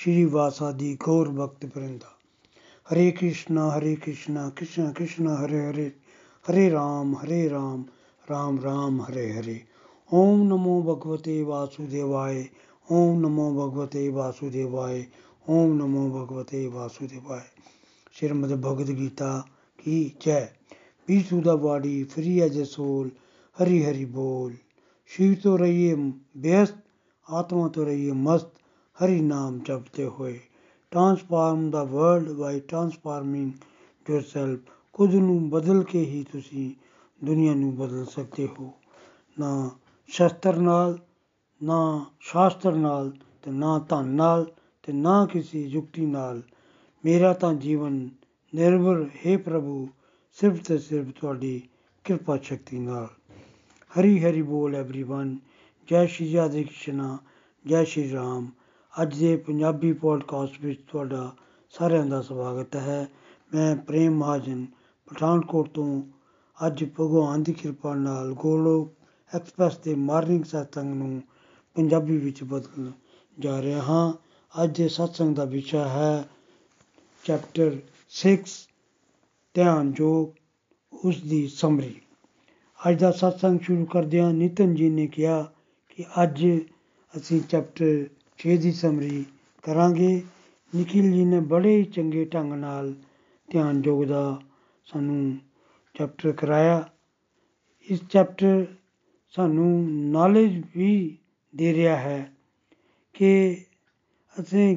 شری واسادی گور بھکت پرندہ ہرے کرشنا ہرے کرشنا کرشنا کرشنا، ہرے ہرے ہرے رام ہرے رام رام رام، ہرے ہرے۔ اوم نمو بھگوتے واسودیوائے، اوم نمو بھگوتے واسودیوائے، اوم نمو بھگوتے واسودیوائے۔ شریمد بھگوت گیتا کی جے۔ بی سودا باڑی فری ایج سول، ہری ہری بول۔ شیو تو رہیے بیست، آتما تو رہیے مست۔ रहिए मस्त हरि नाम जपते हुए transform the world by transforming yourself ਖੁਦ ਨੂੰ ਬਦਲ ਕੇ ਹੀ ਤੁਸੀਂ ਦੁਨੀਆ ਨੂੰ ਬਦਲ ਸਕਦੇ ਹੋ ਨਾ ਸ਼ਸਤਰ ਨਾਲ ਨਾ ਸ਼ਾਸਤਰ ਨਾਲ ਤੇ ਨਾ ਧਨ ਨਾਲ ਤੇ ਨਾ ਕਿਸੇ ਯੁਕਤੀ ਨਾਲ ਮੇਰਾ ਤਾਂ ਜੀਵਨ ਨਿਰਭਰ ਹੈ ਪ੍ਰਭੂ ਸਿਰਫ ਤੇ ਸਿਰਫ ਤੁਹਾਡੀ ਕਿਰਪਾ ਸ਼ਕਤੀ ਨਾਲ ਹਰੀ ਹਰੀ ਬੋਲ एवरीवन ਜੈ ਸ਼੍ਰੀ ਰਾਧੇ ਕ੍ਰਿਸ਼ਨਾ ਜੈ ਸ਼੍ਰੀ ਰਾਮ ਅੱਜ ਦੇ ਪੰਜਾਬੀ ਪੋਡਕਾਸਟ ਵਿੱਚ ਤੁਹਾਡਾ ਸਾਰਿਆਂ ਦਾ ਸਵਾਗਤ ਹੈ। ਮੈਂ ਪ੍ਰੇਮ ਮਹਾਜਨ, ਪਠਾਨਕੋਟ ਤੋਂ। ਅੱਜ ਭਗਵਾਨ ਦੀ ਕਿਰਪਾ ਨਾਲ ਗੋਲੋਕ ਐਕਸਪ੍ਰੈਸ ਦੇ ਮਾਰਨਿੰਗ ਸਤਸੰਗ ਨੂੰ ਪੰਜਾਬੀ ਵਿੱਚ ਬਦਲਣ ਜਾ ਰਿਹਾ ਹਾਂ। ਅੱਜ ਦੇ ਸਤਸੰਗ ਦਾ ਵਿਸ਼ਾ ਹੈ ਚੈਪਟਰ 6 ਧਿਆਨ ਯੋਗ ਉਸ ਦੀ ਸਮਰੀ। ਅੱਜ ਦਾ ਸਤਸੰਗ ਸ਼ੁਰੂ ਕਰਦਿਆਂ ਨਿਤਨ ਜੀ ਨੇ ਕਿਹਾ ਕਿ ਅੱਜ ਅਸੀਂ ਚੈਪਟਰ 6 ਦੀ ਸਮਰੀ ਕਰਾਂਗੇ। ਨikhil ਜੀ ਨੇ ਬੜੇ ਹੀ ਚੰਗੇ ਢੰਗ ਨਾਲ ਧਿਆਨ ਯੋਗ ਦਾ ਸਾਨੂੰ ਚੈਪਟਰ ਕਰਾਇਆ। ਇਸ ਚੈਪਟਰ ਸਾਨੂੰ ਨੌਲੇਜ ਵੀ ਦੇ ਰਿਹਾ ਹੈ ਕਿ ਅਸੀਂ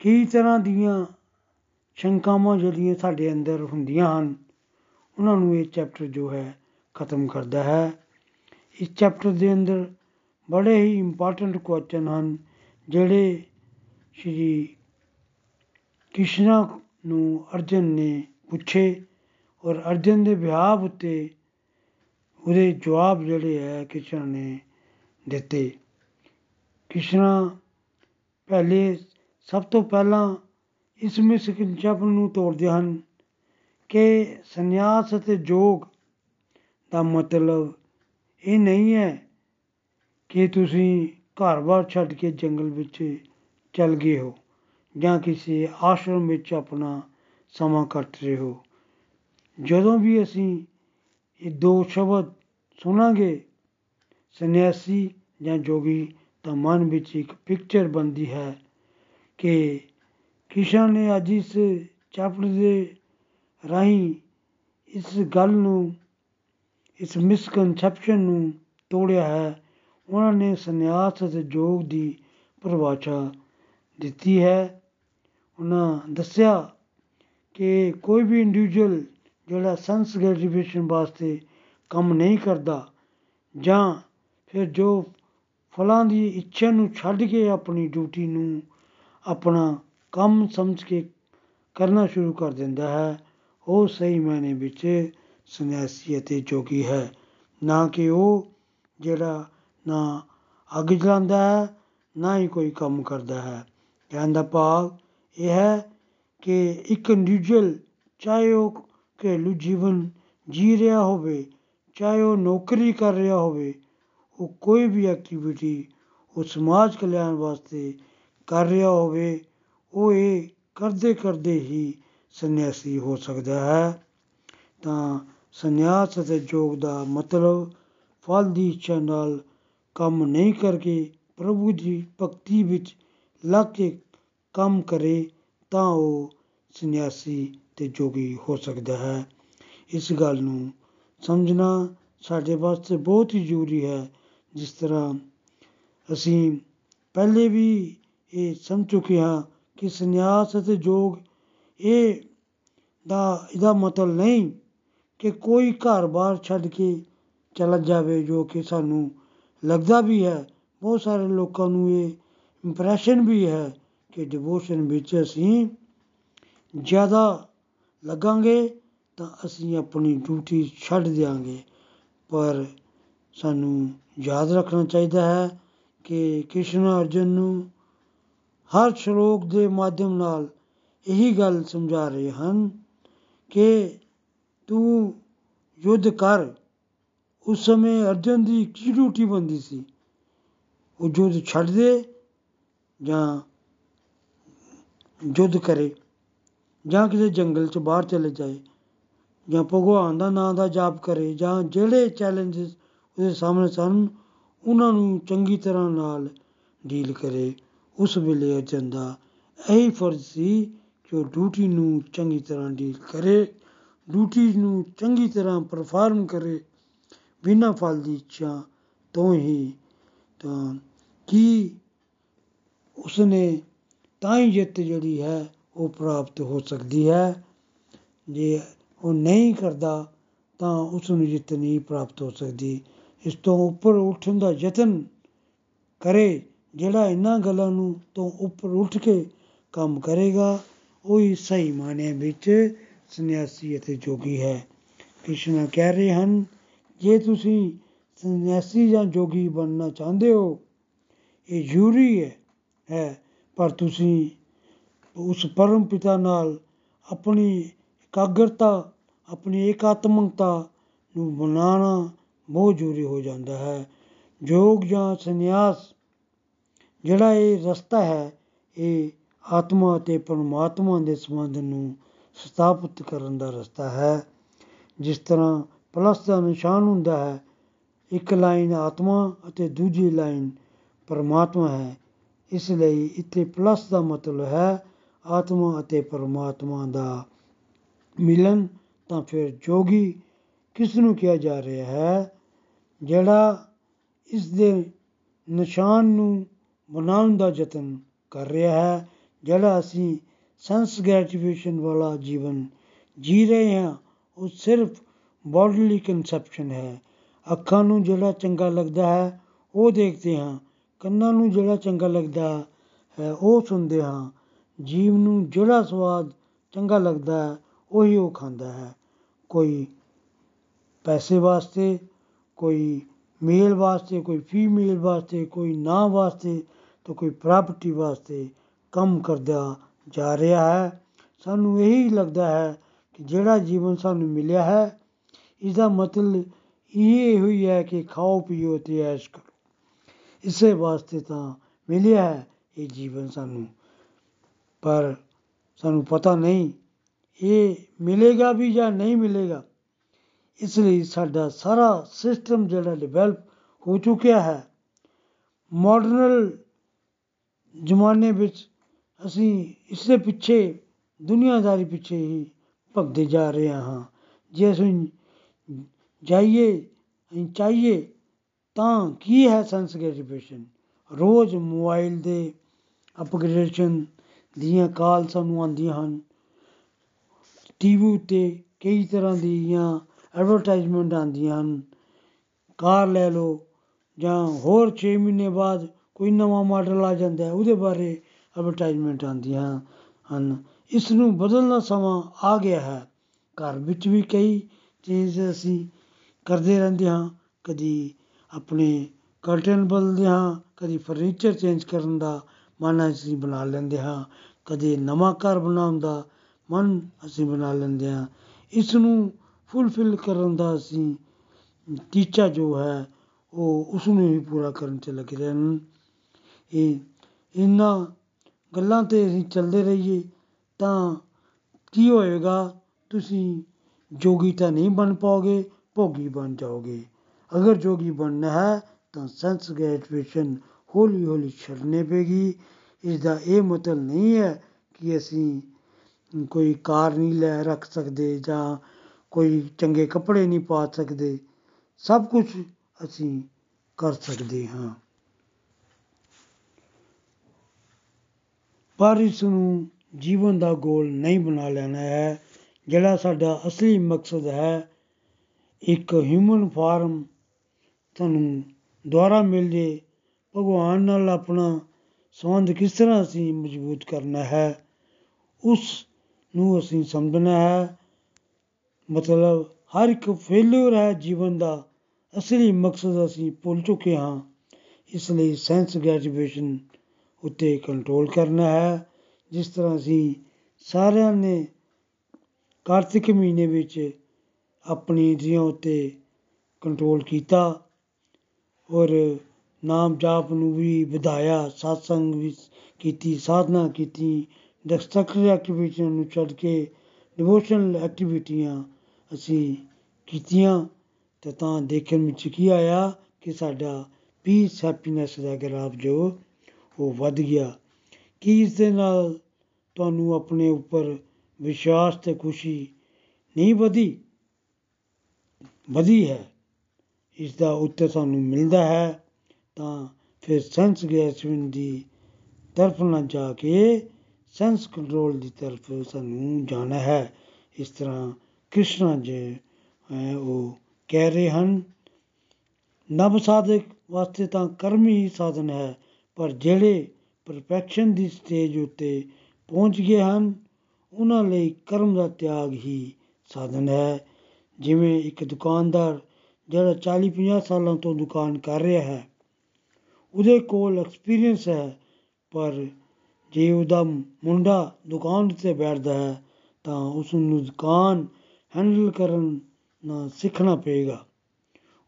ਕਈ ਤਰ੍ਹਾਂ ਦੀਆਂ ਸ਼ੰਕਾਵਾਂ ਜਿਹੜੀਆਂ ਸਾਡੇ ਅੰਦਰ ਹੁੰਦੀਆਂ ਹਨ, ਉਹਨਾਂ ਨੂੰ ਇਹ ਚੈਪਟਰ ਜੋ ਹੈ ਖਤਮ ਕਰਦਾ ਹੈ। ਇਸ ਚੈਪਟਰ ਦੇ ਅੰਦਰ ਬੜੇ ਹੀ ਇੰਪੋਰਟੈਂਟ ਕੁਐਸਚਨ ਹਨ, ਜਿਹੜੇ ਸ਼੍ਰੀ ਕ੍ਰਿਸ਼ਨਾ ਨੂੰ ਅਰਜਨ ਨੇ ਪੁੱਛੇ ਔਰ ਅਰਜਨ ਦੇ ਵਿਆਹ ਉੱਤੇ ਉਹਦੇ ਜਵਾਬ ਜਿਹੜੇ ਹੈ ਕ੍ਰਿਸ਼ਨ ਨੇ ਦਿੱਤੇ। ਕ੍ਰਿਸ਼ਨਾ ਪਹਿਲੇ ਸਭ ਤੋਂ ਪਹਿਲਾਂ ਇਸ ਮਿਸਕਨਸੈਪਸ਼ਨ ਨੂੰ ਤੋੜਦੇ ਹਨ ਕਿ ਸੰਨਿਆਸ ਅਤੇ ਜੋਗ ਦਾ ਮਤਲਬ ਇਹ ਨਹੀਂ ਹੈ ਕਿ ਤੁਸੀਂ ਘਰ-ਬਾਰ ਛੱਡ ਕੇ ਜੰਗਲ ਵਿੱਚ ਚਲ ਗਏ ਹੋ ਜਾਂ ਕਿਸੇ ਆਸ਼ਰਮ ਵਿੱਚ ਆਪਣਾ ਸਮਾਂ ਕੱਟ ਰਹੇ ਹੋ? ਜਦੋਂ ਵੀ ਅਸੀਂ ਇਹ ਦੋ ਸ਼ਬਦ ਸੁਣਾਂਗੇ, ਸੰਨਿਆਸੀ ਜਾਂ ਜੋਗੀ, ਤਾਂ ਮਨ ਵਿੱਚ ਇੱਕ ਪਿਕਚਰ ਬਣਦੀ ਹੈ ਕਿ ਕਿਸ਼ਨ ਨੇ ਅੱਜ ਇਸ ਚੈਪਟਰ ਦੇ ਰਾਹੀਂ ਇਸ ਗੱਲ ਨੂੰ, ਇਸ ਮਿਸਕਨਸੈਪਸ਼ਨ ਨੂੰ ਤੋੜਿਆ ਹੈ ਉਹਨਾਂ ਨੇ ਸੰਨਿਆਸ ਅਤੇ ਜੋਗ ਦੀ ਪਰਿਭਾਸ਼ਾ ਦਿੱਤੀ ਹੈ। ਉਹਨਾਂ ਦੱਸਿਆ ਕਿ ਕੋਈ ਵੀ ਇੰਡੀਵਿਜੂਅਲ ਜਿਹੜਾ ਸੈਂਸ ਗ੍ਰੈਟੀਫਿਕੇਸ਼ਨ ਵਾਸਤੇ ਕੰਮ ਨਹੀਂ ਕਰਦਾ ਜਾਂ ਫਿਰ ਜੋ ਫਲਾਂ ਦੀ ਇੱਛਾ ਨੂੰ ਛੱਡ ਕੇ ਆਪਣੀ ਡਿਊਟੀ ਨੂੰ ਆਪਣਾ ਕੰਮ ਸਮਝ ਕੇ ਕਰਨਾ ਸ਼ੁਰੂ ਕਰ ਦਿੰਦਾ ਹੈ, ਉਹ ਸਹੀ ਮਾਇਨੇ ਵਿੱਚ ਸੰਨਿਆਸੀ ਅਤੇ ਜੋਗੀ ਹੈ। ਨਾ ਕਿ ਉਹ ਜਿਹੜਾ ਨਾ ਅੱਗ ਜਲਾਉਂਦਾ ਹੈ, ਨਾ ਹੀ ਕੋਈ ਕੰਮ ਕਰਦਾ ਹੈ। ਕਹਿਣ ਦਾ ਭਾਵ ਇਹ ਹੈ ਕਿ ਇੱਕ ਇੰਡੀਵਿਜੂਅਲ ਚਾਹੇ ਉਹ ਘਰੇਲੂ ਜੀਵਨ ਜੀ ਰਿਹਾ ਹੋਵੇ, ਚਾਹੇ ਉਹ ਨੌਕਰੀ ਕਰ ਰਿਹਾ ਹੋਵੇ, ਉਹ ਕੋਈ ਵੀ ਐਕਟੀਵਿਟੀ ਉਹ ਸਮਾਜ ਕਲਿਆਣ ਵਾਸਤੇ ਕਰ ਰਿਹਾ ਹੋਵੇ, ਉਹ ਇਹ ਕਰਦੇ ਕਰਦੇ ਹੀ ਸੰਨਿਆਸੀ ਹੋ ਸਕਦਾ ਹੈ। ਤਾਂ ਸੰਨਿਆਸ ਅਤੇ ਜੋਗ ਦਾ ਮਤਲਬ ਫਲ ਦੀ ਇੱਛਾ ਨਾਲ ਕੰਮ ਨਹੀਂ ਕਰਕੇ ਪ੍ਰਭੂ ਦੀ ਭਗਤੀ ਵਿੱਚ ਲੱਗ ਕੇ ਕੰਮ ਕਰੇ, ਤਾਂ ਉਹ ਸੰਨਿਆਸੀ ਤੇ ਜੋਗੀ ਹੋ ਸਕਦਾ ਹੈ। ਇਸ ਗੱਲ ਨੂੰ ਸਮਝਣਾ ਸਾਡੇ ਵਾਸਤੇ ਬਹੁਤ ਹੀ ਜ਼ਰੂਰੀ ਹੈ। ਜਿਸ ਤਰ੍ਹਾਂ ਅਸੀਂ ਪਹਿਲੇ ਵੀ ਇਹ ਸਮਝ ਚੁੱਕੇ ਹਾਂ ਕਿ ਸੰਨਿਆਸ ਅਤੇ ਜੋਗ ਇਹ ਦਾ ਇਹਦਾ ਮਤਲਬ ਨਹੀਂ ਕਿ ਕੋਈ ਘਰ-ਬਾਰ ਛੱਡ ਕੇ ਚਲਾ ਜਾਵੇ ਜੋ ਕਿ ਸਾਨੂੰ ਲੱਗਦਾ ਵੀ ਹੈ। ਬਹੁਤ ਸਾਰੇ ਲੋਕਾਂ ਨੂੰ ਇਹ ਇੰਪਰੈਸ਼ਨ ਵੀ ਹੈ ਕਿ ਡਿਵੋਸ਼ਨ ਵਿੱਚ ਅਸੀਂ ਜ਼ਿਆਦਾ ਲੱਗਾਂਗੇ ਤਾਂ ਅਸੀਂ ਆਪਣੀ ਡਿਊਟੀ ਛੱਡ ਦਿਆਂਗੇ। ਪਰ ਸਾਨੂੰ ਯਾਦ ਰੱਖਣਾ ਚਾਹੀਦਾ ਹੈ ਕਿ ਕ੍ਰਿਸ਼ਨ ਅਰਜਨ ਨੂੰ ਹਰ ਸ਼ਲੋਕ ਦੇ ਮਾਧਿਅਮ ਨਾਲ ਇਹੀ ਗੱਲ ਸਮਝਾ ਰਹੇ ਹਨ ਕਿ ਤੂੰ ਯੁੱਧ ਕਰ। ਉਸ ਸਮੇਂ ਅਰਜਨ ਦੀ ਕੀ ਡਿਊਟੀ ਬੰਦੀ ਸੀ। ਉਹ ਯੁੱਧ ਛੱਡ ਦੇ ਜਾਂ ਯੁੱਧ ਕਰੇ ਜਾਂ ਕਿਸੇ ਜੰਗਲ 'ਚ ਬਾਹਰ ਚਲੇ ਜਾਏ ਜਾਂ ਭਗਵਾਨ ਦਾ ਨਾਮ ਦਾ ਜਾਪ ਕਰੇ ਜਾਂ ਜਿਹੜੇ ਚੈਲੰਜਸ ਉਹਦੇ ਸਾਹਮਣੇ ਸਨ, ਉਹਨਾਂ ਨੂੰ ਚੰਗੀ ਤਰ੍ਹਾਂ ਨਾਲ ਡੀਲ ਕਰੇ। ਉਸ ਵੇਲੇ ਅਰਜਨ ਦਾ ਇਹੀ ਫਰਜ਼ ਸੀ ਕਿ ਉਹ ਡਿਊਟੀ ਨੂੰ ਚੰਗੀ ਤਰ੍ਹਾਂ ਡੀਲ ਕਰੇ, ਡਿਊਟੀ ਨੂੰ ਚੰਗੀ ਤਰ੍ਹਾਂ ਪਰਫਾਰਮ ਕਰੇ। ਬਿਨਾਂ ਫਲ ਦੀ ਇੱਛਾ ਤੋਂ ਹੀ ਤਾਂ ਕੀ ਉਸਨੇ ਤਾਂ ਹੀ ਜਿੱਤ ਜਿਹੜੀ ਹੈ ਉਹ ਪ੍ਰਾਪਤ ਹੋ ਸਕਦੀ ਹੈ? ਜੇ ਉਹ ਨਹੀਂ ਕਰਦਾ ਤਾਂ ਉਸ ਨੂੰ ਜਿੱਤ ਨਹੀਂ ਪ੍ਰਾਪਤ ਹੋ ਸਕਦੀ। ਇਸ ਤੋਂ ਉੱਪਰ ਉੱਠਣ ਦਾ ਯਤਨ ਕਰੇ ਜਿਹੜਾ ਇਹਨਾਂ ਗੱਲਾਂ ਨੂੰ ਤੋਂ ਉੱਪਰ ਉੱਠ ਕੇ ਕੰਮ ਕਰੇਗਾ, ਉਹੀ ਸਹੀ ਮਾਨੇ ਵਿੱਚ ਸੰਨਿਆਸੀ ਅਤੇ ਜੋਗੀ ਹੈ। ਕ੍ਰਿਸ਼ਨ ਕਹਿ ਰਹੇ ਹਨ ਜੇ ਤੁਸੀਂ ਸੰਨਿਆਸੀ ਜਾਂ ਜੋਗੀ ਬਣਨਾ ਚਾਹੁੰਦੇ ਹੋ, ਇਹ ਜ਼ਰੂਰੀ ਹੈ ਹੈ, ਪਰ ਤੁਸੀਂ ਉਸ ਪਰਮ ਪਿਤਾ ਨਾਲ ਆਪਣੀ ਇਕਾਗਰਤਾ, ਆਪਣੀ ਇਕਾਤਮਕਤਾ ਨੂੰ ਬਣਾਉਣਾ ਬਹੁਤ ਜ਼ਰੂਰੀ ਹੋ ਜਾਂਦਾ ਹੈ। ਯੋਗ ਜਾਂ ਸੰਨਿਆਸ, ਜਿਹੜਾ ਇਹ ਰਸਤਾ ਹੈ, ਇਹ ਆਤਮਾ ਅਤੇ ਪਰਮਾਤਮਾ ਦੇ ਸੰਬੰਧ ਨੂੰ ਸਥਾਪਿਤ ਕਰਨ ਦਾ ਰਸਤਾ ਹੈ। ਜਿਸ ਤਰ੍ਹਾਂ ਪਲੱਸ ਦਾ ਨਿਸ਼ਾਨ ਹੁੰਦਾ ਹੈ। ਇੱਕ ਲਾਈਨ ਆਤਮਾ ਅਤੇ ਦੂਜੀ ਲਾਈਨ ਪਰਮਾਤਮਾ ਹੈ। ਇਸ ਲਈ ਇੱਥੇ ਪਲੱਸ ਦਾ ਮਤਲਬ ਹੈ ਆਤਮਾ ਅਤੇ ਪਰਮਾਤਮਾ ਦਾ ਮਿਲਨ। ਤਾਂ ਫਿਰ ਜੋਗੀ ਕਿਸ ਨੂੰ ਕਿਹਾ ਜਾ ਰਿਹਾ ਹੈ? ਜਿਹੜਾ ਇਸ ਦੇ ਨਿਸ਼ਾਨ ਨੂੰ ਬਣਾਉਣ ਦਾ ਯਤਨ ਕਰ ਰਿਹਾ ਹੈ, ਜਿਹੜਾ ਅਸੀਂ ਸੈਂਸ ਗ੍ਰੈਟੀਫਿਕੇਸ਼ਨ ਵਾਲਾ ਜੀਵਨ ਜੀ ਰਹੇ ਹਾਂ, ਉਹ ਸਿਰਫ ਬਾਡੀਲੀ ਕਨਸੈਪਸ਼ਨ ਹੈ। ਅੱਖਾਂ ਨੂੰ ਜਿਹੜਾ ਚੰਗਾ ਲੱਗਦਾ ਹੈ, ਉਹ ਦੇਖਦੇ ਹਾਂ। ਕੰਨਾਂ ਨੂੰ ਜਿਹੜਾ ਚੰਗਾ ਲੱਗਦਾ ਹੈ, ਉਹ ਸੁਣਦੇ ਹਾਂ। ਜੀਵ ਨੂੰ ਜਿਹੜਾ ਸਵਾਦ ਚੰਗਾ ਲੱਗਦਾ ਹੈ, ਉਹੀ ਉਹ ਖਾਂਦਾ ਹੈ। ਕੋਈ ਪੈਸੇ ਵਾਸਤੇ, ਕੋਈ ਮੇਲ ਵਾਸਤੇ, ਕੋਈ ਫੀਮੇਲ ਵਾਸਤੇ, ਕੋਈ ਨਾਂ ਵਾਸਤੇ, ਤਾਂ ਕੋਈ ਪ੍ਰਾਪਰਟੀ ਵਾਸਤੇ ਕੰਮ ਕਰਦਾ ਜਾ ਰਿਹਾ ਹੈ। ਸਾਨੂੰ ਇਹੀ ਲੱਗਦਾ ਹੈ ਕਿ ਜਿਹੜਾ ਜੀਵਨ ਸਾਨੂੰ ਮਿਲਿਆ ਹੈ ਇਸ ਦਾ ਮਤਲਬ ਇਹ ਹੋਈ ਹੈ ਕਿ ਖਾਓ, ਪੀਓ ਤੇ ਐਸ਼ ਕਰੋ। ਇਸੇ ਵਾਸਤੇ ਤਾਂ ਮਿਲਿਆ ਹੈ ਇਹ ਜੀਵਨ ਸਾਨੂੰ। ਪਰ ਸਾਨੂੰ ਪਤਾ ਨਹੀਂ ਇਹ ਮਿਲੇਗਾ ਵੀ ਜਾਂ ਨਹੀਂ ਮਿਲੇਗਾ। ਇਸ ਲਈ ਸਾਡਾ ਸਾਰਾ ਸਿਸਟਮ ਜਿਹੜਾ ਡਿਵੈਲਪ ਹੋ ਚੁੱਕਿਆ ਹੈ। ਮਾਡਰਨ ਜ਼ਮਾਨੇ ਵਿੱਚ ਅਸੀਂ ਇਸ ਦੇ ਪਿੱਛੇ, ਦੁਨੀਆਦਾਰੀ ਪਿੱਛੇ ਹੀ ਭਗਦੇ ਜਾ ਰਹੇ ਹਾਂ। ਜੇ ਅਸੀਂ ਜਾਈਏ, ਅਸੀਂ ਚਾਹੀਏ, ਤਾਂ ਕੀ ਹੈ ਸੈਂਸ ਗ੍ਰੈਟੀਫਿਕੇਸ਼ਨ ਰੋਜ਼ ਮੋਬਾਈਲ ਦੇ ਅਪਗ੍ਰੇਡੇਸ਼ਨ ਦੀਆਂ ਕਾਲ ਸਾਨੂੰ ਆਉਂਦੀਆਂ ਹਨ। ਟੀਵੀ ਉੱਤੇ ਕਈ ਤਰ੍ਹਾਂ ਦੀਆਂ ਐਡਵਰਟਾਈਜ਼ਮੈਂਟ ਆਉਂਦੀਆਂ ਹਨ। ਕਾਰ ਲੈ ਲਓ, ਜਾਂ ਹੋਰ 6 ਮਹੀਨੇ ਬਾਅਦ ਕੋਈ ਨਵਾਂ ਮਾਡਲ ਆ ਜਾਂਦਾ ਹੈ, ਉਹਦੇ ਬਾਰੇ ਐਡਵਰਟਾਈਜ਼ਮੈਂਟ ਆਉਂਦੀਆਂ ਹਨ। ਇਸ ਨੂੰ ਬਦਲਣਾ ਸਮਾਂ ਆ ਗਿਆ ਹੈ। ਘਰ ਵਿੱਚ ਵੀ ਕਈ ਚੀਜ਼ ਅਸੀਂ ਕਰਦੇ ਰਹਿੰਦੇ ਹਾਂ, ਕਦੀ ਆਪਣੇ ਕਰਟਨ ਬਦਲਦੇ ਹਾਂ, ਕਦੀ ਫਰਨੀਚਰ ਚੇਂਜ ਕਰਨ ਦਾ ਮਨ ਅਸੀਂ ਬਣਾ ਲੈਂਦੇ ਹਾਂ, ਕਦੇ ਨਵਾਂ ਘਰ ਬਣਾਉਣ ਦਾ ਮਨ ਅਸੀਂ ਬਣਾ ਲੈਂਦੇ ਹਾਂ। ਇਸ ਨੂੰ ਫੁੱਲਫਿਲ ਕਰਨ ਦਾ ਅਸੀਂ ਟੀਚਾ ਜੋ ਹੈ, ਉਹ ਉਸ ਨੂੰ ਹੀ ਪੂਰਾ ਕਰਨ 'ਚ ਲੱਗੇ ਰਹੇ ਹਨ ਇਹ ਇਹਨਾਂ ਗੱਲਾਂ 'ਤੇ ਅਸੀਂ ਚੱਲਦੇ ਰਹੀਏ, ਤਾਂ ਕੀ ਹੋਏਗਾ? ਤੁਸੀਂ ਜੋਗੀ ਤਾਂ ਨਹੀਂ ਬਣ ਪਾਓਗੇ, ਭੋਗੀ ਬਣ ਜਾਓਗੇ। ਅਗਰ ਜੋਗੀ ਬਣਨਾ ਹੈ, ਤਾਂ ਸੈਂਸ ਗ੍ਰੈਟੀਫਿਕੇਸ਼ਨ ਹੌਲੀ ਹੌਲੀ ਛੱਡਣੀ ਪਏਗੀ ਇਸ ਦਾ ਇਹ ਮਤਲਬ ਨਹੀਂ ਹੈ ਕਿ ਅਸੀਂ ਕੋਈ ਕਾਰ ਨਹੀਂ ਲੈ ਰੱਖ ਸਕਦੇ ਜਾਂ ਕੋਈ ਚੰਗੇ ਕੱਪੜੇ ਨਹੀਂ ਪਾ ਸਕਦੇ। ਸਭ ਕੁਝ ਅਸੀਂ ਕਰ ਸਕਦੇ ਹਾਂ। ਪਰ ਇਸ ਨੂੰ ਜੀਵਨ ਦਾ ਗੋਲ ਨਹੀਂ ਬਣਾ ਲੈਣਾ ਹੈ। ਜਿਹੜਾ ਸਾਡਾ ਅਸਲੀ ਮਕਸਦ ਹੈ, ਇੱਕ ਹਿਊਮਨ ਫਾਰਮ ਤੁਹਾਨੂੰ ਦੁਆਰਾ ਮਿਲ ਜੇ ਭਗਵਾਨ ਨਾਲ ਆਪਣਾ ਸੰਬੰਧ ਕਿਸ ਤਰ੍ਹਾਂ ਅਸੀਂ ਮਜ਼ਬੂਤ ਕਰਨਾ ਹੈ, ਉਸ ਨੂੰ ਅਸੀਂ ਸਮਝਣਾ ਹੈ। ਮਤਲਬ ਹਰ ਇੱਕ ਫੇਲਿਅਰ ਹੈ, ਜੀਵਨ ਦਾ ਅਸਲੀ ਮਕਸਦ ਅਸੀਂ ਭੁੱਲ ਚੁੱਕੇ ਹਾਂ। ਇਸ ਲਈ ਸੈਂਸ ਗ੍ਰੈਜੂਏਸ਼ਨ ਉੱਤੇ ਕੰਟਰੋਲ ਕਰਨਾ ਹੈ, ਜਿਸ ਤਰ੍ਹਾਂ ਅਸੀਂ ਸਾਰਿਆਂ ਨੇ ਕਾਰਤਿਕ ਮਹੀਨੇ ਵਿੱਚ ਆਪਣੀ ਇੰਦਰੀਆਂ ਉੱਤੇ ਕੰਟਰੋਲ ਕੀਤਾ ਔਰ ਨਾਮ ਜਾਪ ਨੂੰ ਵੀ ਵਧਾਇਆ, satsang ਵੀ ਕੀਤੀ, ਸਾਧਨਾ ਕੀਤੀ ਡਿਸਟਰਕਟਿਵ ਐਕਟੀਵਿਟੀਆਂ ਨੂੰ ਛੱਡ ਕੇ ਡਿਵੋਸ਼ਨਲ ਐਕਟੀਵਿਟੀਆਂ ਅਸੀਂ ਕੀਤੀਆਂ ਤੇ ਤਾਂ ਦੇਖਣ ਵਿੱਚ ਕੀ ਆਇਆ ਕਿ ਸਾਡਾ ਪੀਸ ਹੈਪੀਨੈਸ ਦਾ ਗ੍ਰਾਫ ਜੋ ਉਹ ਵੱਧ ਗਿਆ। ਕੀ ਇਸ ਦੇ ਨਾਲ ਤੁਹਾਨੂੰ ਆਪਣੇ ਉੱਪਰ ਵਿਸ਼ਵਾਸ ਤੇ ਖੁਸ਼ੀ ਨਹੀਂ ਵਧੀ ਵਧੀ ਹੈ। ਇਸ ਦਾ ਉੱਤਰ ਸਾਨੂੰ ਮਿਲਦਾ ਹੈ। ਤਾਂ ਫਿਰ ਸੈਂਸ ਗੈਸਵਿਨ ਦੀ ਤਰਫ ਨਾ ਜਾ ਕੇ ਸੈਂਸ ਕੰਟਰੋਲ ਦੀ ਤਰਫ ਸਾਨੂੰ ਜਾਣਾ ਹੈ। ਇਸ ਤਰ੍ਹਾਂ ਕ੍ਰਿਸ਼ਨਾ ਜੀ ਹੈ ਉਹ ਕਹਿ ਰਹੇ ਹਨ, ਨਵ ਸਾਧਕ ਵਾਸਤੇ ਤਾਂ ਕਰਮ ਹੀ ਸਾਧਨ ਹੈ, ਪਰ ਜਿਹੜੇ ਪਰਫੈਕਸ਼ਨ ਦੀ ਸਟੇਜ ਉੱਤੇ ਪਹੁੰਚ ਗਏ ਹਨ ਉਹਨਾਂ ਲਈ ਕਰਮ ਦਾ ਤਿਆਗ ਹੀ ਸਾਧਨ ਹੈ। ਜਿਵੇਂ ਇੱਕ ਦੁਕਾਨਦਾਰ ਜਿਹੜਾ 40-50 ਸਾਲਾਂ ਤੋਂ ਦੁਕਾਨ ਕਰ ਰਿਹਾ ਹੈ, ਉਹਦੇ ਕੋਲ ਐਕਸਪੀਰੀਅੰਸ ਹੈ, ਪਰ ਜੇ ਉਹਦਾ ਮੁੰਡਾ ਦੁਕਾਨ ਉੱਤੇ ਬੈਠਦਾ ਹੈ, ਤਾਂ ਉਸ ਨੂੰ ਦੁਕਾਨ ਹੈਂਡਲ ਕਰਨਾ ਸਿੱਖਣਾ ਪਏਗਾ।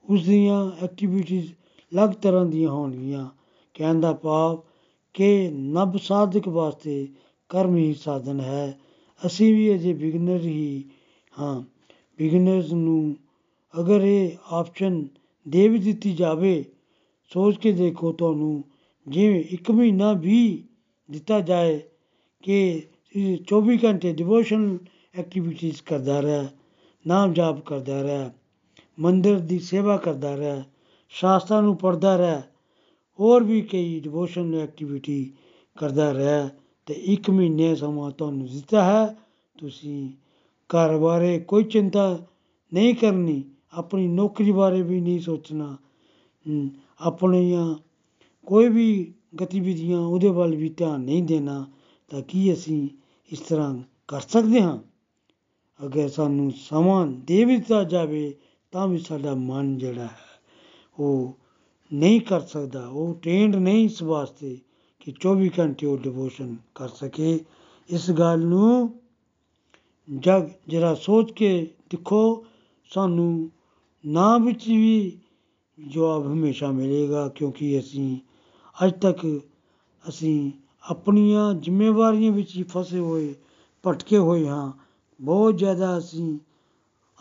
ਉਸ ਦੀਆਂ ਐਕਟੀਵਿਟੀਜ਼ ਅਲੱਗ ਤਰ੍ਹਾਂ ਦੀਆਂ ਹੋਣਗੀਆਂ, ਕਹਿਣ ਦਾ ਭਾਵ ਕਿ ਨਵ ਸਾਧਕ ਵਾਸਤੇ ਕਰਮ ਹੀ ਸਾਧਨ ਹੈ। ਅਸੀਂ ਵੀ ਅਜੇ ਬਿਗਨਰ ਹੀ ਹਾਂ। ਬਿਗਨਰਸ ਨੂੰ ਅਗਰ ਇਹ ਆਪਸ਼ਨ ਦੇ ਵੀ ਦਿੱਤੀ ਜਾਵੇ, ਸੋਚ ਕੇ ਦੇਖੋ ਤੁਹਾਨੂੰ, ਜਿਵੇਂ ਇੱਕ ਮਹੀਨਾ ਵੀ ਦਿੱਤਾ ਜਾਏ ਕਿ 24 ਘੰਟੇ ਡਿਵੋਸ਼ਨ ਐਕਟੀਵਿਟੀਜ਼ ਕਰਦਾ ਰਿਹਾ, ਨਾਮ ਜਾਪ ਕਰਦਾ ਰਿਹਾ, ਮੰਦਰ ਦੀ ਸੇਵਾ ਕਰਦਾ ਰਿਹਾ, ਸ਼ਾਸਤਰਾਂ ਨੂੰ ਪੜ੍ਹਦਾ ਰਿਹਾ, ਹੋਰ ਵੀ ਕਈ ਡਿਵੋਸ਼ਨ ਐਕਟੀਵਿਟੀ ਕਰਦਾ ਰਿਹਾ। ਤੇ ਇੱਕ ਮਹੀਨੇ ਸਮਾਂ ਤੁਹਾਨੂੰ ਦਿੱਤਾ ਹੈ। ਤੁਸੀਂ ਘਰ ਬਾਰੇ ਕੋਈ ਚਿੰਤਾ ਨਹੀਂ ਕਰਨੀ, ਆਪਣੀ ਨੌਕਰੀ ਬਾਰੇ ਵੀ ਨਹੀਂ ਸੋਚਣਾ। ਆਪਣੀਆਂ ਕੋਈ ਵੀ ਗਤੀਵਿਧੀਆਂ ਉਹਦੇ ਵੱਲ ਵੀ ਧਿਆਨ ਨਹੀਂ ਦੇਣਾ, ਤਾਂ ਕੀ ਅਸੀਂ ਇਸ ਤਰ੍ਹਾਂ ਕਰ ਸਕਦੇ ਹਾਂ? ਅਗਰ ਸਾਨੂੰ ਸਮਾਂ ਦੇ ਵੀ ਦਿੱਤਾ ਜਾਵੇ, ਤਾਂ ਵੀ ਸਾਡਾ ਮਨ ਜਿਹੜਾ ਹੈ, ਉਹ ਨਹੀਂ ਕਰ ਸਕਦਾ, ਉਹ ਟ੍ਰੇਨਡ ਨਹੀਂ ਇਸ ਵਾਸਤੇ। ਕਿ 24 ਘੰਟੇ ਉਹ ਡਿਵੋਸ਼ਨ ਕਰ ਸਕੇ। ਇਸ ਗੱਲ ਨੂੰ ਜਗ ਜਰਾ ਸੋਚ ਕੇ ਦੇਖੋ, ਸਾਨੂੰ ਨਾ ਵਿੱਚ ਵੀ ਜਵਾਬ ਹਮੇਸ਼ਾ ਮਿਲੇਗਾ, ਕਿਉਂਕਿ ਅਸੀਂ ਅੱਜ ਤੱਕ ਅਸੀਂ ਆਪਣੀਆਂ ਜ਼ਿੰਮੇਵਾਰੀਆਂ ਵਿੱਚ ਹੀ ਫਸੇ ਹੋਏ, ਭਟਕੇ ਹੋਏ ਹਾਂ। ਬਹੁਤ ਜ਼ਿਆਦਾ ਅਸੀਂ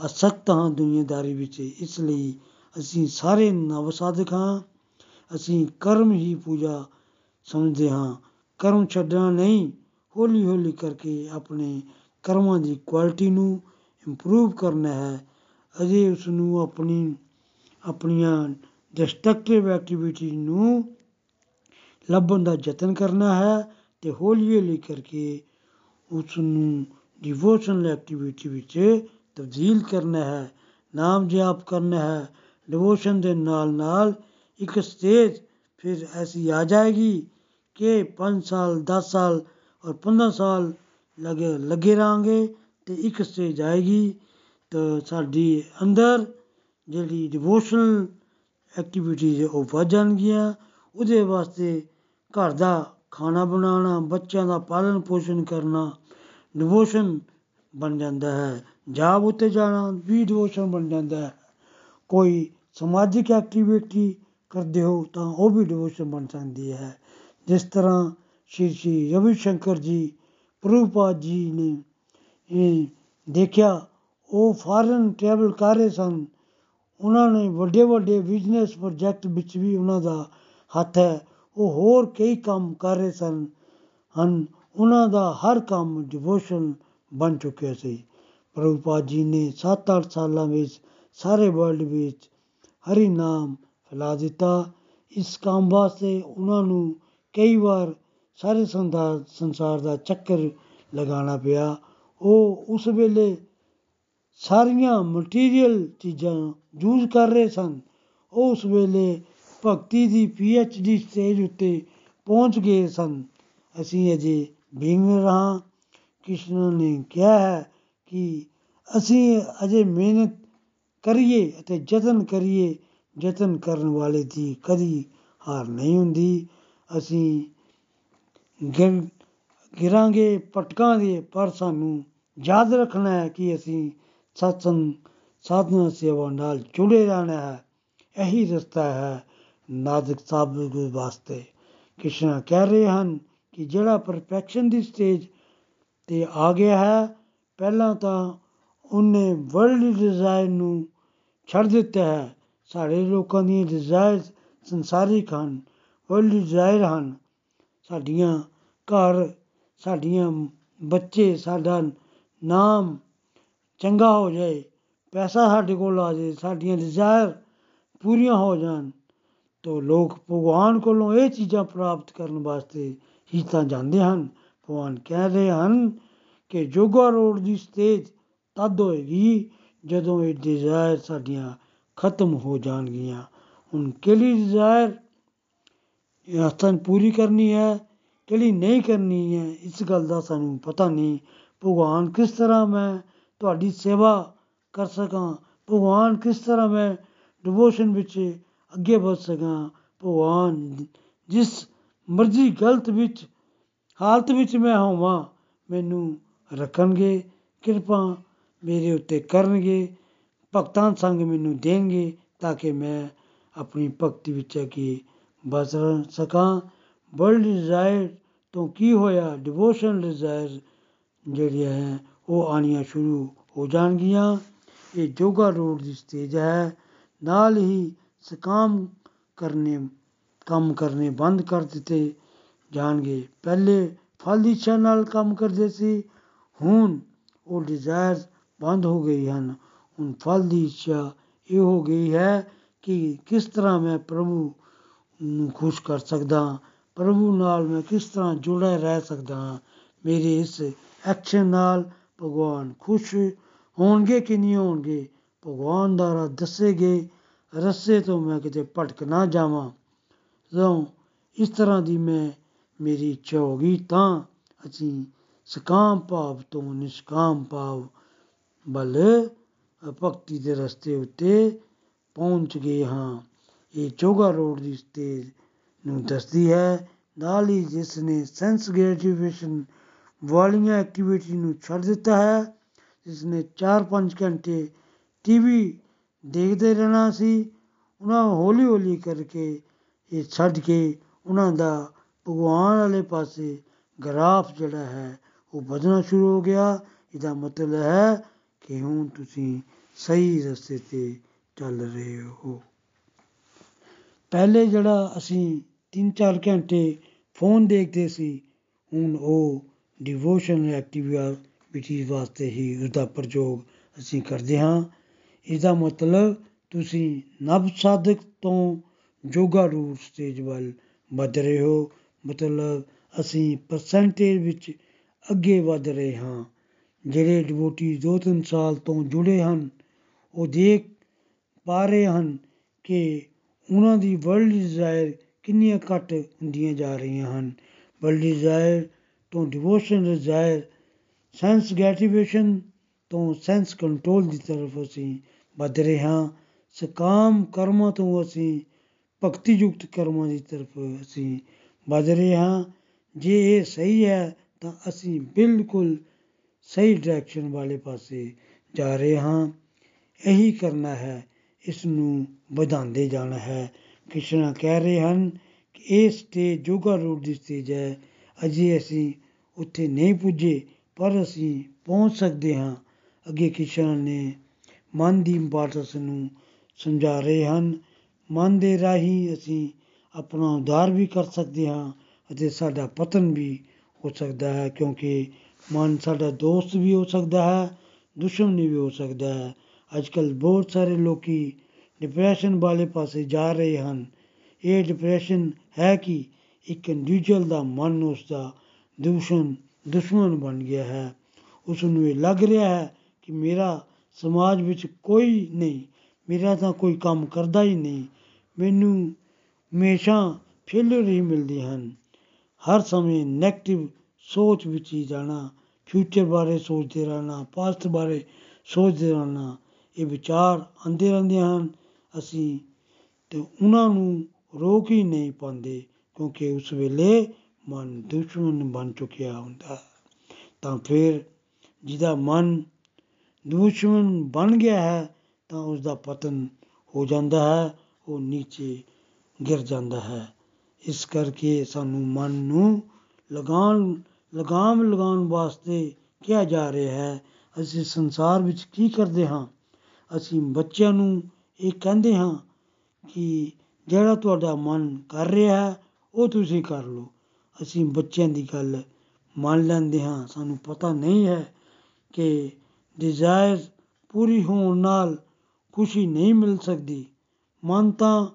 ਅਸਕਤ ਹਾਂ ਦੁਨੀਆਦਾਰੀ ਵਿੱਚ। ਇਸ ਲਈ ਅਸੀਂ ਸਾਰੇ ਨਵ ਸਾਧਕ ਹਾਂ। ਅਸੀਂ ਕਰਮ ਹੀ ਪੂਜਾ ਸਮਝਦੇ ਹਾਂ। ਕਰਮ ਛੱਡਣਾ ਨਹੀਂ ਹੌਲੀ ਹੌਲੀ ਕਰਕੇ ਆਪਣੇ ਕਰਮਾਂ ਦੀ ਕੁਆਲਿਟੀ ਨੂੰ ਇੰਪਰੂਵ ਕਰਨਾ ਹੈ। ਅਜੇ ਉਸ ਨੂੰ ਆਪਣੀ, ਆਪਣੀਆਂ ਡਿਸਟਰਕਟਿਵ ਐਕਟੀਵਿਟੀ ਨੂੰ ਲੱਭਣ ਦਾ ਯਤਨ ਕਰਨਾ ਹੈ ਤੇ ਹੌਲੀ ਹੌਲੀ ਕਰਕੇ ਉਸ ਨੂੰ ਡਿਵੋਸ਼ਨਲ ਐਕਟੀਵਿਟੀ ਵਿੱਚ ਤਬਦੀਲ ਕਰਨਾ ਹੈ। ਨਾਮ ਜਾਪ ਕਰਨਾ ਹੈ। ਡਿਵੋਸ਼ਨ ਦੇ ਨਾਲ ਨਾਲ ਇੱਕ ਸਟੇਜ ਫਿਰ ਐਸੀ ਆ ਜਾਏਗੀ ਕਿ 5 ਸਾਲ 10 ਸਾਲ ਔਰ 15 ਸਾਲ ਲਗੇ ਲੱਗੇ ਰਾਂਗੇ ਤੇ ਇੱਕ ਸਟੇਜ ਆਏਗੀ ਤਾਂ ਸਾਡੀ ਅੰਦਰ ਜਿਹੜੀ ਡਿਵੋਸ਼ਨਲ ਐਕਟੀਵਿਟੀਜ਼ ਉਹ ਵੱਧ ਜਾਣਗੀਆਂ ਉਹਦੇ ਵਾਸਤੇ ਘਰ ਦਾ ਖਾਣਾ ਬਣਾਉਣਾ ਬੱਚਿਆਂ ਦਾ ਪਾਲਣ ਪੋਸ਼ਣ ਕਰਨਾ ਡਿਵੋਸ਼ਨ ਬਣ ਜਾਂਦਾ ਹੈ ਜਾਬ ਉੱਤੇ ਜਾਣਾ ਵੀ ਡਿਵੋਸ਼ਨ ਬਣ ਜਾਂਦਾ ਹੈ ਕੋਈ ਸਮਾਜਿਕ ਐਕਟੀਵਿਟੀ ਕਰਦੇ ਹੋ ਤਾਂ ਉਹ ਵੀ ਡਿਵੋਸ਼ਨ ਬਣ ਜਾਂਦੀ ਹੈ। ਜਿਸ ਤਰ੍ਹਾਂ ਸ਼੍ਰੀ ਸ਼੍ਰੀ ਰਵੀ ਸ਼ੰਕਰ ਜੀ, ਪ੍ਰਭੂਪਾਦ ਜੀ ਨੇ ਇਹ ਦੇਖਿਆ, ਉਹ ਫਾਰਨ ਟਰੈਵਲ ਕਰ ਰਹੇ ਸਨ। ਉਹਨਾਂ ਨੇ ਵੱਡੇ ਵੱਡੇ ਬਿਜ਼ਨਸ ਪ੍ਰੋਜੈਕਟ ਵਿੱਚ ਵੀ ਉਹਨਾਂ ਦਾ ਹੱਥ ਹੈ। ਉਹ ਹੋਰ ਕਈ ਕੰਮ ਕਰ ਰਹੇ ਸਨ, ਹਨ। ਉਹਨਾਂ ਦਾ ਹਰ ਕੰਮ ਡਿਵੋਸ਼ਨ ਬਣ ਚੁੱਕਿਆ ਸੀ। ਪ੍ਰਭੂਪਾਦ ਜੀ ਨੇ 7-8 ਸਾਲਾਂ ਵਿੱਚ ਸਾਰੇ ਵਰਲਡ ਵਿੱਚ ਹਰੀ ਨਾਮ ਫੈਲਾ ਦਿੱਤਾ। ਇਸ ਕੰਮ ਵਾਸਤੇ ਉਹਨਾਂ ਨੂੰ ਕਈ ਵਾਰ ਸਾਰੇ ਸੰਸਾਰ ਸੰਸਾਰ ਦਾ ਚੱਕਰ ਲਗਾਉਣਾ ਪਿਆ। ਉਹ ਉਸ ਵੇਲੇ ਸਾਰੀਆਂ ਮਟੀਰੀਅਲ ਚੀਜ਼ਾਂ ਯੂਜ਼ ਕਰ ਰਹੇ ਸਨ। ਉਹ ਉਸ ਵੇਲੇ ਭਗਤੀ ਦੀ ਪੀ ਐਚ ਡੀ ਸਟੇਜ ਉੱਤੇ ਪਹੁੰਚ ਗਏ ਸਨ। ਅਸੀਂ ਅਜੇ ਬੇਮਰ ਹਾਂ ਕ੍ਰਿਸ਼ਨ ਨੇ ਕਿਹਾ ਹੈ ਕਿ ਅਸੀਂ ਅਜੇ ਮਿਹਨਤ ਕਰੀਏ ਅਤੇ ਯਤਨ ਕਰੀਏ। ਯਤਨ ਕਰਨ ਵਾਲੇ ਦੀ ਕਦੀ ਹਾਰ ਨਹੀਂ ਹੁੰਦੀ। ਅਸੀਂ ਗਿਰ ਗਿਰਾਂਗੇ, ਭਟਕਾਂਗੇ, ਪਰ ਸਾਨੂੰ ਯਾਦ ਰੱਖਣਾ ਹੈ ਕਿ ਅਸੀਂ ਸਤਸੰਗ, ਸਾਧਨਾ, ਸੇਵਾ ਨਾਲ ਜੁੜੇ ਰਹਿਣਾ ਹੈ। ਇਹੀ ਰਸਤਾ ਹੈ ਨਾਦਕ ਸਾਹਿਬ ਦੇ ਵਾਸਤੇ। ਕ੍ਰਿਸ਼ਨ ਕਹਿ ਰਹੇ ਹਨ ਕਿ ਜਿਹੜਾ ਪਰਫੈਕਸ਼ਨ ਦੀ ਸਟੇਜ ਤੇ ਆ ਗਿਆ ਹੈ, ਪਹਿਲਾਂ ਤਾਂ ਉਹਨੇ ਵਰਲਡ ਡਿਜ਼ਾਇਰ ਨੂੰ ਛੱਡ ਦਿੱਤਾ ਹੈ। ਸਾਡੇ ਲੋਕਾਂ ਦੀਆਂ ਡਿਜ਼ਾਇਰ ਸੰਸਾਰਿਕ ਹਨ ਵਰਲਡ ਡਿਜ਼ਾਇਰ ਹਨ ਸਾਡੀਆਂ ਘਰ ਸਾਡੀਆਂ ਬੱਚੇ ਸਾਡਾ ਨਾਮ ਚੰਗਾ ਹੋ ਜਾਏ ਪੈਸਾ ਸਾਡੇ ਕੋਲ ਆ ਜਾਏ ਸਾਡੀਆਂ ਡਿਜ਼ਾਇਰ ਪੂਰੀਆਂ ਹੋ ਜਾਣ ਤਾਂ ਲੋਕ ਭਗਵਾਨ ਕੋਲੋਂ ਇਹ ਚੀਜ਼ਾਂ ਪ੍ਰਾਪਤ ਕਰਨ ਵਾਸਤੇ ਹੀ ਤਾਂ ਜਾਂਦੇ ਹਨ ਭਗਵਾਨ ਕਹਿ ਰਹੇ ਹਨ ਕਿ ਜੋਗਾ ਰੋਡ ਦੀ ਸਟੇਜ ਤਦ ਹੋਏਗੀ ਜਦੋਂ ਇਹ ਡਿਜ਼ਾਇਰ ਸਾਡੀਆਂ ਖਤਮ ਹੋ ਜਾਣਗੀਆਂ। ਹੁਣ ਕਿਹੜੀ ਡਿਜ਼ਾਇਰ ਇਹ ਆਸਥਾਨ ਪੂਰੀ ਕਰਨੀ ਹੈ, ਕਿਹੜੀ ਨਹੀਂ ਕਰਨੀ ਹੈ, ਇਸ ਗੱਲ ਦਾ ਸਾਨੂੰ ਪਤਾ ਨਹੀਂ। ਭਗਵਾਨ ਕਿਸ ਤਰ੍ਹਾਂ ਮੈਂ ਤੁਹਾਡੀ ਸੇਵਾ ਕਰ ਸਕਾਂ? ਭਗਵਾਨ ਕਿਸ ਤਰ੍ਹਾਂ ਮੈਂ ਡਿਵੋਸ਼ਨ ਵਿੱਚ ਅੱਗੇ ਵਧ ਸਕਾਂ? ਭਗਵਾਨ ਜਿਸ ਮਰਜ਼ੀ ਗਲਤ ਵਿੱਚ, ਹਾਲਤ ਵਿੱਚ ਮੈਂ ਹੋਵਾਂ, ਮੈਨੂੰ ਰੱਖਣਗੇ, ਕਿਰਪਾ ਮੇਰੇ ਉੱਤੇ ਕਰਨਗੇ। ਭਗਤਾਂ ਸੰਗ ਮੈਨੂੰ ਦੇਣਗੇ ਤਾਂ ਕਿ ਮੈਂ ਆਪਣੀ ਭਗਤੀ ਵਿੱਚ ਅੱਗੇ ਵਧ ਸਕਾਂ। ਵਰਲਡ ਡਿਜ਼ਾਇਰ ਤੋਂ ਕੀ ਹੋਇਆ? ਡਿਵੋਸ਼ਨ ਡਿਜ਼ਾਇਰ ਜਿਹੜੀਆਂ ਹੈ, ਉਹ ਆਣੀਆਂ ਸ਼ੁਰੂ ਹੋ ਜਾਣਗੀਆਂ। ਇਹ ਜੋਗਾ ਰੋਡ ਦੀ ਸਟੇਜ ਹੈ। ਨਾਲ ਹੀ ਸਕਾਮ ਕਰਨੇ, ਕੰਮ ਕਰਨੇ ਬੰਦ ਕਰ ਦਿੱਤੇ ਜਾਣਗੇ। ਪਹਿਲੇ ਫਲ ਦੀ ਇੱਛਾ ਨਾਲ ਕੰਮ ਕਰਦੇ ਸੀ, ਹੁਣ ਉਹ ਡਿਜ਼ਾਇਰ ਬੰਦ ਹੋ ਗਈ ਹਨ। ਹੁਣ ਫਲ ਦੀ ਇੱਛਾ ਇਹ ਹੋ ਗਈ ਹੈ ਕਿ ਕਿਸ ਤਰ੍ਹਾਂ ਮੈਂ ਪ੍ਰਭੂ ਨੂੰ ਖੁਸ਼ ਕਰ ਸਕਦਾ ਪ੍ਰਭੂ ਨਾਲ ਮੈਂ ਕਿਸ ਤਰ੍ਹਾਂ ਜੁੜਿਆ ਰਹਿ ਸਕਦਾ ਹਾਂ ਮੇਰੇ ਇਸ ਐਕਸ਼ਨ ਨਾਲ ਭਗਵਾਨ ਖੁਸ਼ ਹੋਣਗੇ ਕਿ ਨਹੀਂ ਹੋਣਗੇ ਭਗਵਾਨ ਦਾ ਰਾਹ ਦੱਸੇਗੇ ਰਸਤੇ ਤੋਂ ਮੈਂ ਕਿਤੇ ਭਟਕ ਨਾ ਜਾਵਾਂ ਜਦੋਂ ਇਸ ਤਰ੍ਹਾਂ ਦੀ ਮੈਂ ਮੇਰੀ ਇੱਛਾ ਹੋ ਗਈ ਤਾਂ ਅਸੀਂ ਸਕਾਮ ਭਾਵ ਤੋਂ ਨਿਸ਼ਕਾਮ ਭਾਵ ਵੱਲ ਭਗਤੀ ਦੇ ਰਸਤੇ ਉੱਤੇ ਪਹੁੰਚ ਗਏ ਹਾਂ। ਇਹ ਚੋਗਾ ਰੋਡ ਦੀ ਸਟੇਜ ਨੂੰ ਦੱਸਦੀ ਹੈ। ਨਾਲ ਹੀ ਜਿਸ ਨੇ ਸੈਂਸ ਗ੍ਰੈਜੂਏਸ਼ਨ ਵਾਲੀਆਂ ਐਕਟੀਵਿਟੀ ਨੂੰ ਛੱਡ ਦਿੱਤਾ ਹੈ, ਜਿਸ ਨੇ 4-5 ਘੰਟੇ ਟੀਵੀ ਦੇਖਦੇ ਰਹਿਣਾ ਸੀ, ਉਹਨਾਂ ਹੌਲੀ ਹੌਲੀ ਕਰਕੇ ਇਹ ਛੱਡ ਕੇ ਉਹਨਾਂ ਦਾ ਭਗਵਾਨ ਵਾਲੇ ਪਾਸੇ ਗਰਾਫ ਜਿਹੜਾ ਹੈ, ਉਹ ਵਧਣਾ ਸ਼ੁਰੂ ਹੋ ਗਿਆ। ਇਹਦਾ ਮਤਲਬ ਹੈ ਕਿ ਹੁਣ ਤੁਸੀਂ ਸਹੀ ਰਸਤੇ ਤੇ ਚੱਲ ਰਹੇ ਹੋ? ਪਹਿਲੇ ਜਿਹੜਾ ਅਸੀਂ 3-4 ਘੰਟੇ ਫੋਨ ਦੇਖਦੇ ਸੀ, ਹੁਣ ਉਹ ਡਿਵੋਸ਼ਨ ਐਕਟੀਵਿਟੀ ਵਾਸਤੇ ਹੀ ਉਸਦਾ ਪ੍ਰਯੋਗ ਅਸੀਂ ਕਰਦੇ ਹਾਂ। ਇਹਦਾ ਮਤਲਬ ਤੁਸੀਂ ਨਵ ਸਾਧਕ ਤੋਂ ਜੋਗਾ ਰੂਟ ਸਟੇਜ ਵੱਲ ਵਧ ਰਹੇ ਹੋ। ਮਤਲਬ ਅਸੀਂ ਪਰਸੈਂਟੇਜ ਵਿੱਚ ਅੱਗੇ ਵਧ ਰਹੇ ਹਾਂ। ਜਿਹੜੇ ਡਿਵੋਟੀ ਦੋ ਤਿੰਨ ਸਾਲ ਤੋਂ ਜੁੜੇ ਹਨ, ਉਹ ਦੇਖ ਪਾ ਰਹੇ ਹਨ ਕਿ ਉਹਨਾਂ ਦੀ ਵਰਲਡ ਡਿਜ਼ਾਇਰ ਕਿੰਨੀਆਂ ਘੱਟ ਹੁੰਦੀਆਂ ਜਾ ਰਹੀਆਂ ਹਨ। ਵਰਲਡ ਡਿਜ਼ਾਇਰ ਤੋਂ ਡਿਵੋਸ਼ਨ ਡਿਜ਼ਾਇਰ ਸੈਂਸ ਗ੍ਰੈਟੀਫਿਕੇਸ਼ਨ ਤੋਂ ਸੈਂਸ ਕੰਟਰੋਲ ਦੀ ਤਰਫ ਅਸੀਂ ਵਧ ਰਹੇ ਹਾਂ। ਸਕਾਮ ਕਰਮਾਂ ਤੋਂ ਅਸੀਂ ਭਗਤੀ ਯੁਕਤ ਕਰਮਾਂ ਦੀ ਤਰਫ ਅਸੀਂ ਵਧ ਰਹੇ ਹਾਂ। ਜੇ ਇਹ ਸਹੀ ਹੈ ਤਾਂ ਅਸੀਂ ਬਿਲਕੁਲ ਸਹੀ ਡਾਇਰੈਕਸ਼ਨ ਵਾਲੇ ਪਾਸੇ ਜਾ ਰਹੇ ਹਾਂ। ਇਹੀ ਕਰਨਾ ਹੈ ਇਸ ਨੂੰ ਵਧਾਉਂਦੇ ਜਾਣਾ ਹੈ। ਕ੍ਰਿਸ਼ਨ ਕਹਿ ਰਹੇ ਹਨ ਕਿ ਇਹ ਸਟੇਜ ਜੋਗਾ ਰੋਡ ਦੀ ਸਟੇਜ ਹੈ। ਅਜੇ ਅਸੀਂ ਉੱਥੇ ਨਹੀਂ ਪੁੱਜੇ, ਪਰ ਅਸੀਂ ਪਹੁੰਚ ਸਕਦੇ ਹਾਂ। ਅੱਗੇ ਕ੍ਰਿਸ਼ਨ ਨੇ ਮਨ ਦੀ ਇੰਪੋਰਟੈਂਸ ਨੂੰ ਸਮਝਾ ਰਹੇ ਹਨ। ਮਨ ਦੇ ਰਾਹੀਂ ਅਸੀਂ ਆਪਣਾ ਉਧਾਰ ਵੀ ਕਰ ਸਕਦੇ ਹਾਂ ਅਤੇ ਸਾਡਾ ਪਤਨ ਵੀ ਹੋ ਸਕਦਾ ਹੈ, ਕਿਉਂਕਿ ਮਨ ਸਾਡਾ ਦੋਸਤ ਵੀ ਹੋ ਸਕਦਾ ਹੈ, ਦੁਸ਼ਮਣ ਵੀ ਹੋ ਸਕਦਾ ਹੈ। ਅੱਜ ਕੱਲ੍ਹ ਬਹੁਤ ਸਾਰੇ ਲੋਕੀ ਡਿਪਰੈਸ਼ਨ ਵਾਲੇ ਪਾਸੇ ਜਾ ਰਹੇ ਹਨ। ਇਹ ਡਿਪਰੈਸ਼ਨ ਹੈ ਕਿ ਇੱਕ ਇੰਡੀਵਿਜੂਅਲ ਦਾ ਮਨ ਉਸ ਦਾ ਦੁਸ਼ਮਣ ਦੁਸ਼ਮਣ ਬਣ ਗਿਆ ਹੈ। ਉਸ ਨੂੰ ਇਹ ਲੱਗ ਰਿਹਾ ਹੈ ਕਿ ਮੇਰਾ ਸਮਾਜ ਵਿੱਚ ਕੋਈ ਨਹੀਂ, ਮੇਰਾ ਤਾਂ ਕੋਈ ਕੰਮ ਕਰਦਾ ਹੀ ਨਹੀਂ। ਮੈਨੂੰ ਹਮੇਸ਼ਾ ਫੇਲਰ ਹੀ ਮਿਲਦੇ ਹਨ। ਹਰ ਸਮੇਂ ਨੈਗੇਟਿਵ ਸੋਚ ਵਿੱਚ ਹੀ ਜਾਣਾ ਫਿਊਚਰ ਬਾਰੇ ਸੋਚਦੇ ਰਹਿਣਾ ਪਾਸਟ ਬਾਰੇ ਸੋਚਦੇ ਰਹਿਣਾ, ਇਹ ਵਿਚਾਰ ਆਉਂਦੇ ਰਹਿੰਦੇ ਹਨ। ਅਸੀਂ ਤੇ ਉਹਨਾਂ ਨੂੰ ਰੋਕ ਹੀ ਨਹੀਂ ਪਾਉਂਦੇ ਕਿਉਂਕਿ ਉਸ ਵੇਲੇ ਮਨ ਦੁਸ਼ਮਣ ਬਣ ਚੁੱਕਿਆ ਹੁੰਦਾ। ਹੈ ਤਾਂ ਫਿਰ ਜਿਹਦਾ ਮਨ ਦੁਸ਼ਮਣ ਬਣ ਗਿਆ ਹੈ, ਤਾਂ ਉਸ ਦਾ ਪਤਨ ਹੋ ਜਾਂਦਾ ਹੈ, ਉਹ ਨੀਚੇ ਗਿਰ ਜਾਂਦਾ ਹੈ। ਇਸ ਕਰਕੇ ਸਾਨੂੰ ਮਨ ਨੂੰ ਲਗਾਉਣ ਲਗਾਮ ਲਗਾਉਣ ਵਾਸਤੇ ਕਿਹਾ ਜਾ ਰਿਹਾ ਹੈ। ਅਸੀਂ ਸੰਸਾਰ ਵਿੱਚ ਕੀ ਕਰਦੇ ਹਾਂ? ਅਸੀਂ ਬੱਚਿਆਂ ਨੂੰ ਇਹ ਕਹਿੰਦੇ ਹਾਂ ਕਿ ਜਿਹੜਾ ਤੁਹਾਡਾ ਮਨ ਕਰ ਰਿਹਾ ਹੈ, ਉਹ ਤੁਸੀਂ ਕਰ ਲਓ। ਅਸੀਂ ਬੱਚਿਆਂ ਦੀ ਗੱਲ ਮੰਨ ਲੈਂਦੇ ਹਾਂ। ਸਾਨੂੰ ਪਤਾ ਨਹੀਂ ਹੈ ਕਿ ਡਿਜ਼ਾਇਰ ਪੂਰੀ ਹੋਣ ਨਾਲ ਖੁਸ਼ੀ ਨਹੀਂ ਮਿਲ ਸਕਦੀ। ਮਨ ਤਾਂ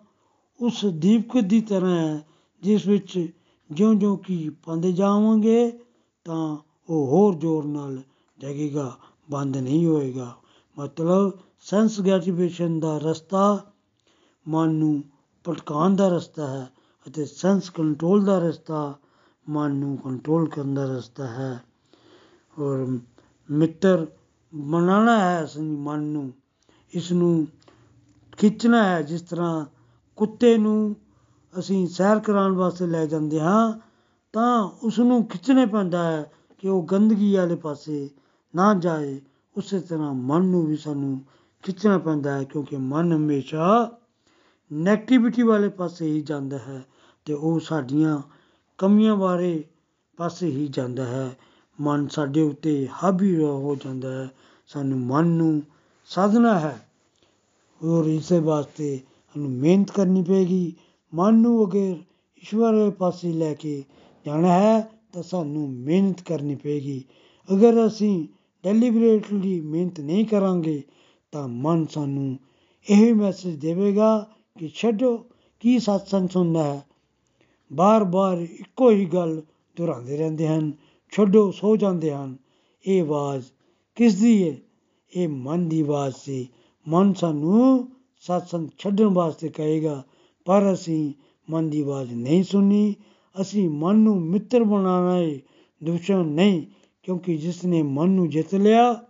ਉਸ ਦੀਪਕ ਦੀ ਤਰ੍ਹਾਂ ਹੈ, ਜਿਸ ਵਿੱਚ ਜਿਉਂ-ਜਿਉਂ ਕੀ ਪਾਉਂਦੇ ਜਾਵਾਂਗੇ ਤਾਂ ਉਹ ਹੋਰ ਜ਼ੋਰ ਨਾਲ ਜਗੇਗਾ, ਬੰਦ ਨਹੀਂ ਹੋਏਗਾ। ਮਤਲਬ ਸੈਂਸ ਗ੍ਰੈਟੀਫਿਕੇਸ਼ਨ ਦਾ ਰਸਤਾ ਮਨ ਨੂੰ ਭਟਕਾਉਣ ਦਾ ਰਸਤਾ ਹੈ ਅਤੇ ਸੈਂਸ ਕੰਟਰੋਲ ਦਾ ਰਸਤਾ ਮਨ ਨੂੰ ਕੰਟਰੋਲ ਕਰਨ ਦਾ ਰਸਤਾ ਹੈ। ਔਰ ਮਿੱਤਰ ਬਣਾਉਣਾ ਹੈ ਅਸੀਂ ਮਨ ਨੂੰ ਇਸ ਨੂੰ ਖਿੱਚਣਾ ਹੈ। ਜਿਸ ਤਰ੍ਹਾਂ ਕੁੱਤੇ ਨੂੰ ਅਸੀਂ ਸੈਰ ਕਰਾਉਣ ਵਾਸਤੇ ਲੈ ਜਾਂਦੇ ਹਾਂ ਤਾਂ ਉਸ ਨੂੰ ਖਿੱਚਣੇ ਪੈਂਦਾ ਹੈ ਕਿ ਉਹ ਗੰਦਗੀ ਵਾਲੇ ਪਾਸੇ ਨਾ ਜਾਏ। ਉਸੇ ਤਰ੍ਹਾਂ ਮਨ ਨੂੰ ਵੀ ਸਾਨੂੰ ਖਿੱਚਣਾ ਪੈਂਦਾ ਹੈ ਕਿਉਂਕਿ ਮਨ ਹਮੇਸ਼ਾ ਨੈਗੇਟਿਵਿਟੀ ਵਾਲੇ ਪਾਸੇ ਹੀ ਜਾਂਦਾ ਹੈ ਤੇ ਉਹ ਸਾਡੀਆਂ ਕਮੀਆਂ ਬਾਰੇ ਪਾਸੇ ਹੀ ਜਾਂਦਾ ਹੈ। ਮਨ ਸਾਡੇ ਉੱਤੇ ਹਾਵੀ ਹੋ ਜਾਂਦਾ ਹੈ। ਸਾਨੂੰ ਮਨ ਨੂੰ ਸਾਧਨਾ ਹੈ। ਔਰ ਇਸੇ ਵਾਸਤੇ ਸਾਨੂੰ ਮਿਹਨਤ ਕਰਨੀ ਪਏਗੀ। ਮਨ ਨੂੰ ਅਗਰ ਈਸ਼ਵਰ ਦੇ ਪਾਸੇ ਲੈ ਕੇ ਜਾਣਾ ਹੈ ਤਾਂ ਸਾਨੂੰ ਮਿਹਨਤ ਕਰਨੀ ਪਏਗੀ। ਅਗਰ ਅਸੀਂ ਡੈਲੀਬਰੇਟਲੀ ਮਿਹਨਤ ਨਹੀਂ ਕਰਾਂਗੇ ਤਾਂ ਮਨ ਸਾਨੂੰ ਇਹ ਮੈਸੇਜ ਦੇਵੇਗਾ ਕਿ ਛੱਡੋ, ਕੀ ਸਤਸੰਗ ਸੁਣਨਾ ਹੈ? ਬਾਰ-ਬਾਰ ਇੱਕੋ ਹੀ ਗੱਲ ਦੁਹਰਾਉਂਦੇ ਰਹਿੰਦੇ ਹਨ, ਛੱਡੋ, ਸੋ ਜਾਂਦੇ ਹਨ। ਇਹ ਆਵਾਜ਼ ਕਿਸ ਦੀ ਹੈ ਇਹ ਮਨ ਦੀ ਆਵਾਜ਼ ਸੀ। ਮਨ ਸਾਨੂੰ ਸਤਸੰਗ ਛੱਡਣ ਵਾਸਤੇ ਕਹੇਗਾ, ਪਰ ਅਸੀਂ ਮਨ ਦੀ ਆਵਾਜ਼ ਨਹੀਂ ਸੁਣੀ ਅਸੀਂ ਮਨ ਨੂੰ ਮਿੱਤਰ ਬਣਾਉਣਾ ਹੈ ਦੁਸ਼ਮਣ ਨਹੀਂ, ਕਿਉਂਕਿ ਜਿਸ ਨੇ ਮਨ ਨੂੰ ਜਿੱਤ ਲਿਆ,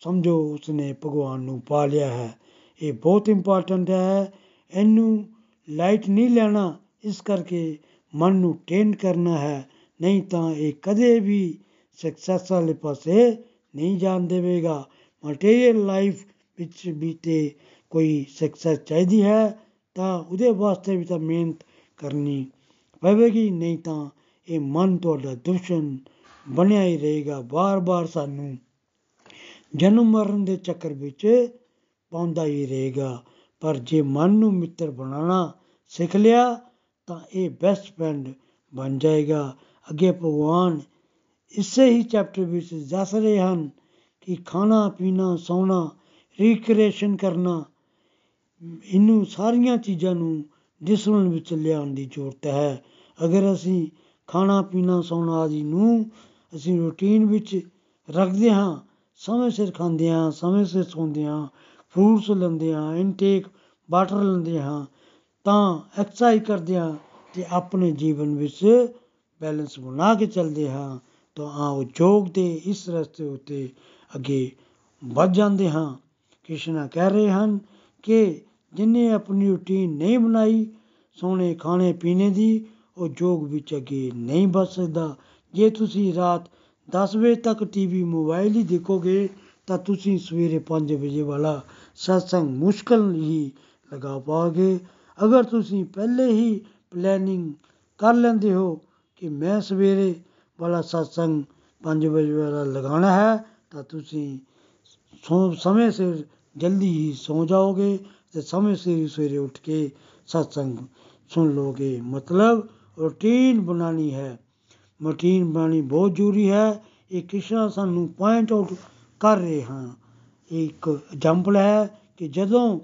ਸਮਝੋ ਉਸਨੇ ਭਗਵਾਨ ਨੂੰ ਪਾ ਲਿਆ ਹੈ। ਇਹ ਬਹੁਤ ਇੰਪੋਰਟੈਂਟ ਹੈ। ਇਹਨੂੰ ਲਾਈਟ ਨਹੀਂ ਲੈਣਾ, ਇਸ ਕਰਕੇ ਮਨ ਨੂੰ ਟ੍ਰੇਨ ਕਰਨਾ ਹੈ। ਨਹੀਂ ਤਾਂ ਇਹ ਕਦੇ ਵੀ ਸਕਸੈਸ ਵਾਲੇ ਪਾਸੇ ਨਹੀਂ ਜਾਣ ਦੇਵੇਗਾ। ਮਟੀਰੀਅਲ ਲਾਈਫ ਵਿੱਚ ਵੀ ਤੇ ਕੋਈ ਸਕਸੈਸ ਚਾਹੀਦੀ ਹੈ, ਤਾਂ ਉਹਦੇ ਵਾਸਤੇ ਵੀ ਤਾਂ ਮਿਹਨਤ ਕਰਨੀ ਪਵੇਗੀ ਨਹੀਂ ਤਾਂ ਇਹ ਮਨ ਤੁਹਾਡਾ ਦੁਸ਼ਮਣ ਬਣਿਆ ਹੀ ਰਹੇਗਾ। ਬਾਰ-ਬਾਰ ਸਾਨੂੰ ਜਨਮ ਮਰਨ ਦੇ ਚੱਕਰ ਵਿੱਚ ਪਾਉਂਦਾ ਹੀ ਰਹੇਗਾ। ਪਰ ਜੇ ਮਨ ਨੂੰ ਮਿੱਤਰ ਬਣਾਉਣਾ ਸਿੱਖ ਲਿਆ, ਤਾਂ ਇਹ ਬੈਸਟ ਫਰੈਂਡ ਬਣ ਜਾਏਗਾ। ਅੱਗੇ ਭਗਵਾਨ ਇਸੇ ਹੀ ਚੈਪਟਰ ਵਿੱਚ ਦੱਸ ਰਹੇ ਹਨ ਕਿ ਖਾਣਾ, ਪੀਣਾ, ਸੌਣਾ ਰੀਕ੍ਰੀਏਸ਼ਨ ਕਰਨਾ, ਇਹਨੂੰ ਸਾਰੀਆਂ ਚੀਜ਼ਾਂ ਨੂੰ ਡਿਸਪਲਿਨ ਵਿੱਚ ਲਿਆਉਣ ਦੀ ਜ਼ਰੂਰਤ ਹੈ। ਅਗਰ ਅਸੀਂ ਖਾਣਾ ਪੀਣਾ ਸੌਣਾ ਆਦਿ ਨੂੰ ਅਸੀਂ ਰੂਟੀਨ ਵਿੱਚ ਰੱਖਦੇ ਹਾਂ, ਸਮੇਂ ਸਿਰ ਖਾਂਦੇ ਹਾਂ, ਸਮੇਂ ਸਿਰ ਸੌਂਦੇ ਹਾਂ ਫਰੂਟਸ ਲੈਂਦੇ ਹਾਂ ਇਨਟੇਕ ਵਾਟਰ ਲੈਂਦੇ ਹਾਂ, ਤਾਂ ਐਕਸਰਸਾਈਜ਼ ਕਰਦੇ ਹਾਂ ਤੇ ਆਪਣੇ ਜੀਵਨ ਵਿੱਚ ਬੈਲੈਂਸ ਬਣਾ ਕੇ ਚੱਲਦੇ ਹਾਂ। ਤਾਂ ਆਓ ਯੋਗ ਦੇ ਇਸ ਰਸਤੇ ਉੱਤੇ ਅੱਗੇ ਵੱਧ ਜਾਂਦੇ ਹਾਂ। ਕ੍ਰਿਸ਼ਨਾ ਕਹਿ ਰਹੇ ਹਨ ਕਿ ਜਿਨੇ ਆਪਣੀ ਰੂਟੀਨ ਨਹੀਂ ਬਣਾਈ, ਸੋਹਣੇ ਖਾਣੇ ਪੀਣੇ ਦੀ, ਉਹ ਯੋਗ ਵਿੱਚ ਅੱਗੇ ਨਹੀਂ ਵੱਧ ਸਕਦਾ। ਜੇ ਤੁਸੀਂ ਰਾਤ 10 ਵਜੇ ਤੱਕ ਟੀਵੀ ਮੋਬਾਈਲ ਹੀ ਦੇਖੋਗੇ, ਤਾਂ ਤੁਸੀਂ ਸਵੇਰੇ 5 ਵਜੇ ਵਾਲਾ ਸਤਸੰਗ ਮੁਸ਼ਕਲ ਹੀ ਲਗਾ ਪਾਓਗੇ। ਅਗਰ ਤੁਸੀਂ ਪਹਿਲੇ ਹੀ ਪਲੈਨਿੰਗ ਕਰ ਲੈਂਦੇ ਹੋ ਕਿ ਮੈਂ ਸਵੇਰੇ ਵਾਲਾ ਸਤਸੰਗ 5 ਵਜੇ ਵਾਲਾ ਲਗਾਉਣਾ ਹੈ, ਤਾਂ ਤੁਸੀਂ ਸੌ, ਸਮੇਂ ਸਿਰ ਜਲਦੀ ਹੀ ਸੌ ਜਾਓਗੇ। ਤੇ ਸਮੇਂ ਸਿਰ ਹੀ ਸਵੇਰੇ ਉੱਠ ਕੇ ਸਤਸੰਗ ਸੁਣ ਲੋਗੇ ਮਤਲਬ ਰੂਟੀਨ ਬਣਾਉਣੀ ਹੈ। ਰੂਟੀਨ ਬਣਾਉਣੀ ਬਹੁਤ ਜ਼ਰੂਰੀ ਹੈ। ਇਹ ਕ੍ਰਿਸ਼ਨਾ ਸਾਨੂੰ ਪੁਆਇੰਟ ਆਊਟ ਕਰ ਰਹੇ ਹਾਂ ਇਹ ਇੱਕ ਐਗਜ਼ਾਮਪਲ ਹੈ ਕਿ ਜਦੋਂ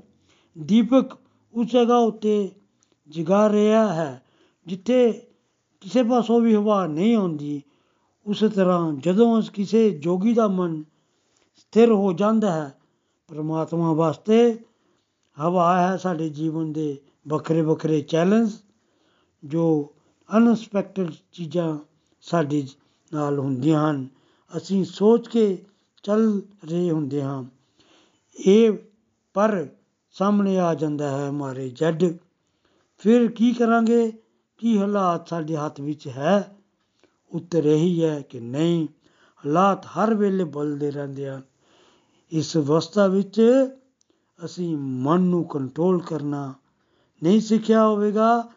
ਦੀਪਕ ਉਸ ਜਗ੍ਹਾ ਉੱਤੇ ਜਗਾ ਰਿਹਾ ਹੈ, ਜਿੱਥੇ ਕਿਸੇ ਪਾਸੋਂ ਵੀ ਹਵਾ ਨਹੀਂ ਆਉਂਦੀ, ਉਸੇ ਤਰ੍ਹਾਂ ਜਦੋਂ ਕਿਸੇ ਜੋਗੀ ਦਾ ਮਨ ਸਥਿਰ ਹੋ ਜਾਂਦਾ ਹੈ, ਪਰਮਾਤਮਾ ਵਾਸਤੇ ਹਵਾ ਹੈ ਸਾਡੇ ਜੀਵਨ ਦੇ ਵੱਖਰੇ ਵੱਖਰੇ ਚੈਲੰਜ, ਜੋ ਅਨਐਕਸਪੈਕਟਡ ਚੀਜ਼ਾਂ ਸਾਡੇ ਨਾਲ ਹੁੰਦੀਆਂ ਹਨ। ਅਸੀਂ ਸੋਚ ਕੇ ਚੱਲ ਰਹੇ ਹੁੰਦੇ ਹਾਂ। ਇਹ ਪਰ ਸਾਹਮਣੇ ਆ ਜਾਂਦਾ ਹੈ ਮਾਰੇ ਜੱਡ। ਫਿਰ ਕੀ ਕਰਾਂਗੇ? ਕੀ ਹਾਲਾਤ ਸਾਡੇ ਹੱਥ ਵਿੱਚ ਹੈ? ਉੱਤਰ ਇਹੀ ਹੈ ਕਿ ਨਹੀਂ। ਹਾਲਾਤ ਹਰ ਵੇਲੇ ਬਦਲਦੇ ਰਹਿੰਦੇ ਹਨ। ਇਸ ਅਵਸਥਾ ਵਿੱਚ ਅਸੀਂ ਮਨ ਨੂੰ ਕੰਟਰੋਲ ਕਰਨਾ ਨਹੀਂ ਸਿੱਖਿਆ ਹੋਵੇਗਾ,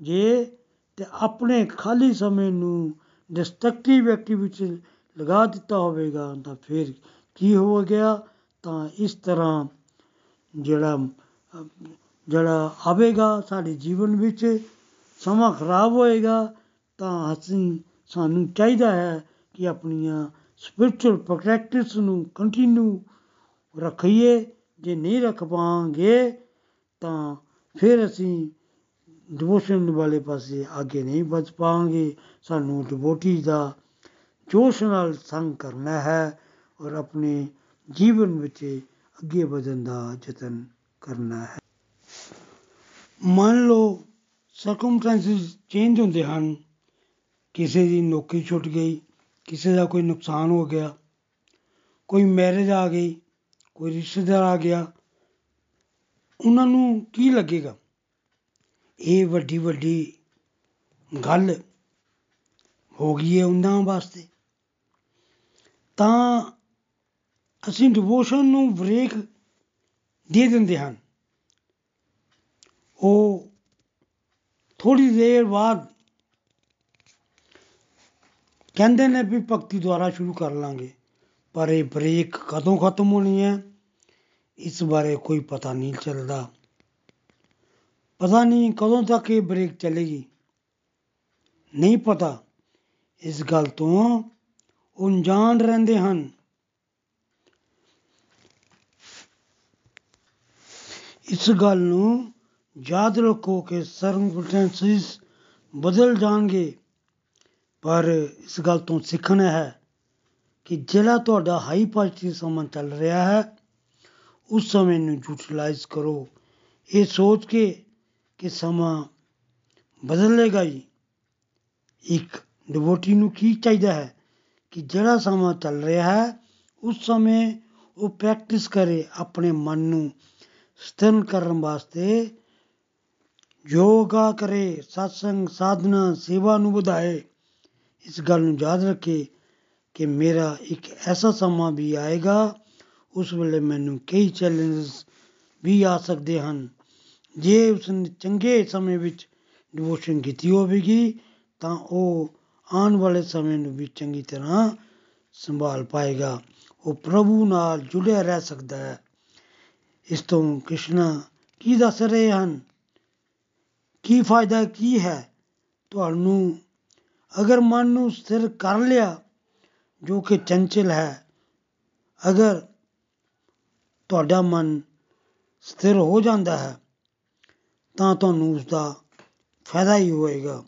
ਜੇ ਤੇ ਆਪਣੇ ਖਾਲੀ ਸਮੇਂ ਨੂੰ ਡਿਸਟਰਕਟਿਵ ਐਕਟੀਵਿਟੀ ਲਗਾ ਦਿੱਤਾ ਹੋਵੇਗਾ, ਤਾਂ ਫਿਰ ਕੀ ਹੋ ਗਿਆ? ਤਾਂ ਇਸ ਤਰ੍ਹਾਂ ਜਿਹੜਾ ਜਿਹੜਾ ਆਵੇਗਾ ਸਾਡੇ ਜੀਵਨ ਵਿੱਚ, ਸਮਾਂ ਖਰਾਬ ਹੋਏਗਾ, ਤਾਂ ਅਸੀਂ, ਸਾਨੂੰ ਚਾਹੀਦਾ ਹੈ ਕਿ ਆਪਣੀਆਂ ਸਪਿਰਚੁਅਲ ਪ੍ਰੈਕਟਿਸ ਨੂੰ ਕੰਟੀਨਿਊ ਰੱਖੀਏ। ਜੇ ਨਹੀਂ ਰੱਖ ਪਾਵਾਂਗੇ ਤਾਂ ਫਿਰ ਅਸੀਂ ਡਿਵੋਸ਼ਨ ਵਾਲੇ ਪਾਸੇ ਅੱਗੇ ਨਹੀਂ ਵੱਧ ਪਾਵਾਂਗੇ। ਸਾਨੂੰ ਡਿਵੋਟੀ ਦਾ ਜੋਸ਼ ਨਾਲ ਸੰਗ ਕਰਨਾ ਹੈ ਔਰ ਆਪਣੇ ਜੀਵਨ ਵਿੱਚ ਅੱਗੇ ਵਧਣ ਦਾ ਯਤਨ ਕਰਨਾ ਹੈ। ਮੰਨ ਲਓ ਸਰਕਮਸਟੈਂਸਸ ਚੇਂਜ ਹੁੰਦੇ ਹਨ। ਕਿਸੇ ਦੀ ਨੌਕਰੀ ਛੁੱਟ ਗਈ, ਕਿਸੇ ਦਾ ਕੋਈ ਨੁਕਸਾਨ ਹੋ ਗਿਆ, ਕੋਈ ਮੈਰਿਜ ਆ ਗਈ ਕੋਈ ਰਿਸ਼ਤੇਦਾਰ ਆ ਗਿਆ, ਉਹਨਾਂ ਨੂੰ ਕੀ ਲੱਗੇਗਾ? ਇਹ ਵੱਡੀ ਵੱਡੀ ਗੱਲ ਹੋ ਗਈ ਹੈ ਉਹਨਾਂ ਵਾਸਤੇ। ਤਾਂ ਅਸੀਂ ਡਿਵੋਸ਼ਨ ਨੂੰ ਬ੍ਰੇਕ ਦੇ ਦਿੰਦੇ ਹਨ ਉਹ ਥੋੜੀ ਦੇਰ ਬਾਅਦ ਕਹਿੰਦੇ ਨੇ ਵੀ ਭਗਤੀ ਦੁਆਰਾ ਸ਼ੁਰੂ ਕਰ ਲਾਂਗੇ। ਪਰ ਇਹ ਬ੍ਰੇਕ ਕਦੋਂ ਖਤਮ ਹੋਣੀ ਹੈ, ਇਸ ਬਾਰੇ ਕੋਈ ਪਤਾ ਨਹੀਂ ਚੱਲਦਾ। ਪਤਾ ਨਹੀਂ ਕਦੋਂ ਤੱਕ ਇਹ ਬ੍ਰੇਕ ਚੱਲੇਗੀ। ਨਹੀਂ ਪਤਾ, ਇਸ ਗੱਲ ਤੋਂ ਅਣਜਾਣ ਰਹਿੰਦੇ ਹਨ। ਇਸ ਗੱਲ ਨੂੰ ਯਾਦ ਰੱਖੋ ਕਿ ਸਰਕਮਸਟੈਂਸਿਸ ਬਦਲ ਜਾਣਗੇ, ਪਰ ਇਸ ਗੱਲ ਤੋਂ ਸਿੱਖਣਾ ਹੈ। ਕਿ ਜਿਹੜਾ ਤੁਹਾਡਾ ਹਾਈ ਪੋਜ਼ਿਟਿਵ ਸਮਾਂ ਚੱਲ ਰਿਹਾ ਹੈ, ਉਸ ਸਮੇਂ ਨੂੰ ਯੂਟਿਲਾਈਜ਼ ਕਰੋ। ਇਹ ਸੋਚ ਕੇ ਕਿ ਸਮਾਂ ਬਦਲੇਗਾ ਹੀ ਇੱਕ ਡਿਵੋਟੀ ਨੂੰ ਕੀ ਚਾਹੀਦਾ ਹੈ? ਕਿ ਜਿਹੜਾ ਸਮਾਂ ਚੱਲ ਰਿਹਾ ਹੈ, ਉਸ ਸਮੇਂ ਉਹ ਪ੍ਰੈਕਟਿਸ ਕਰੇ ਆਪਣੇ ਮਨ ਨੂੰ ਸਥਿਰ ਕਰਨ ਵਾਸਤੇ। ਯੋਗਾ ਕਰੇ, satsang, ਸਾਧਨਾ, ਸੇਵਾ ਨੂੰ ਵਧਾਏ। ਇਸ ਗੱਲ ਨੂੰ ਯਾਦ ਰੱਖੇ। ਕਿ ਮੇਰਾ ਇੱਕ ਐਸਾ ਸਮਾਂ ਵੀ ਆਏਗਾ, ਉਸ ਵੇਲੇ ਮੈਨੂੰ ਕਈ ਚੈਲੰਜਸ ਵੀ ਆ ਸਕਦੇ ਹਨ। ਜੇ ਉਸਨੇ ਚੰਗੇ ਸਮੇਂ ਵਿੱਚ ਡਿਵੋਸ਼ਨ ਕੀਤੀ ਹੋਵੇਗੀ, ਤਾਂ ਉਹ ਆਉਣ ਵਾਲੇ ਸਮੇਂ ਨੂੰ ਵੀ ਚੰਗੀ ਤਰ੍ਹਾਂ ਸੰਭਾਲ ਪਾਏਗਾ। ਉਹ ਪ੍ਰਭੂ ਨਾਲ ਜੁੜਿਆ ਰਹਿ ਸਕਦਾ ਹੈ। ਇਸ ਤੋਂ ਕ੍ਰਿਸ਼ਨਾ ਕੀ ਦੱਸ ਰਹੇ ਹਨ? ਕੀ ਫਾਇਦਾ ਕੀ ਹੈ? ਤੁਹਾਨੂੰ ਅਗਰ ਮਨ ਨੂੰ ਸਥਿਰ ਕਰ ਲਿਆ ਜੋ ਕਿ ਚੰਚਲ ਹੈ, ਅਗਰ ਤੁਹਾਡਾ ਮਨ ਸਥਿਰ ਹੋ ਜਾਂਦਾ ਹੈ, ਤਾਂ ਤੁਹਾਨੂੰ ਉਸ ਦਾ ਫਾਇਦਾ ਹੀ ਹੋਏਗਾ।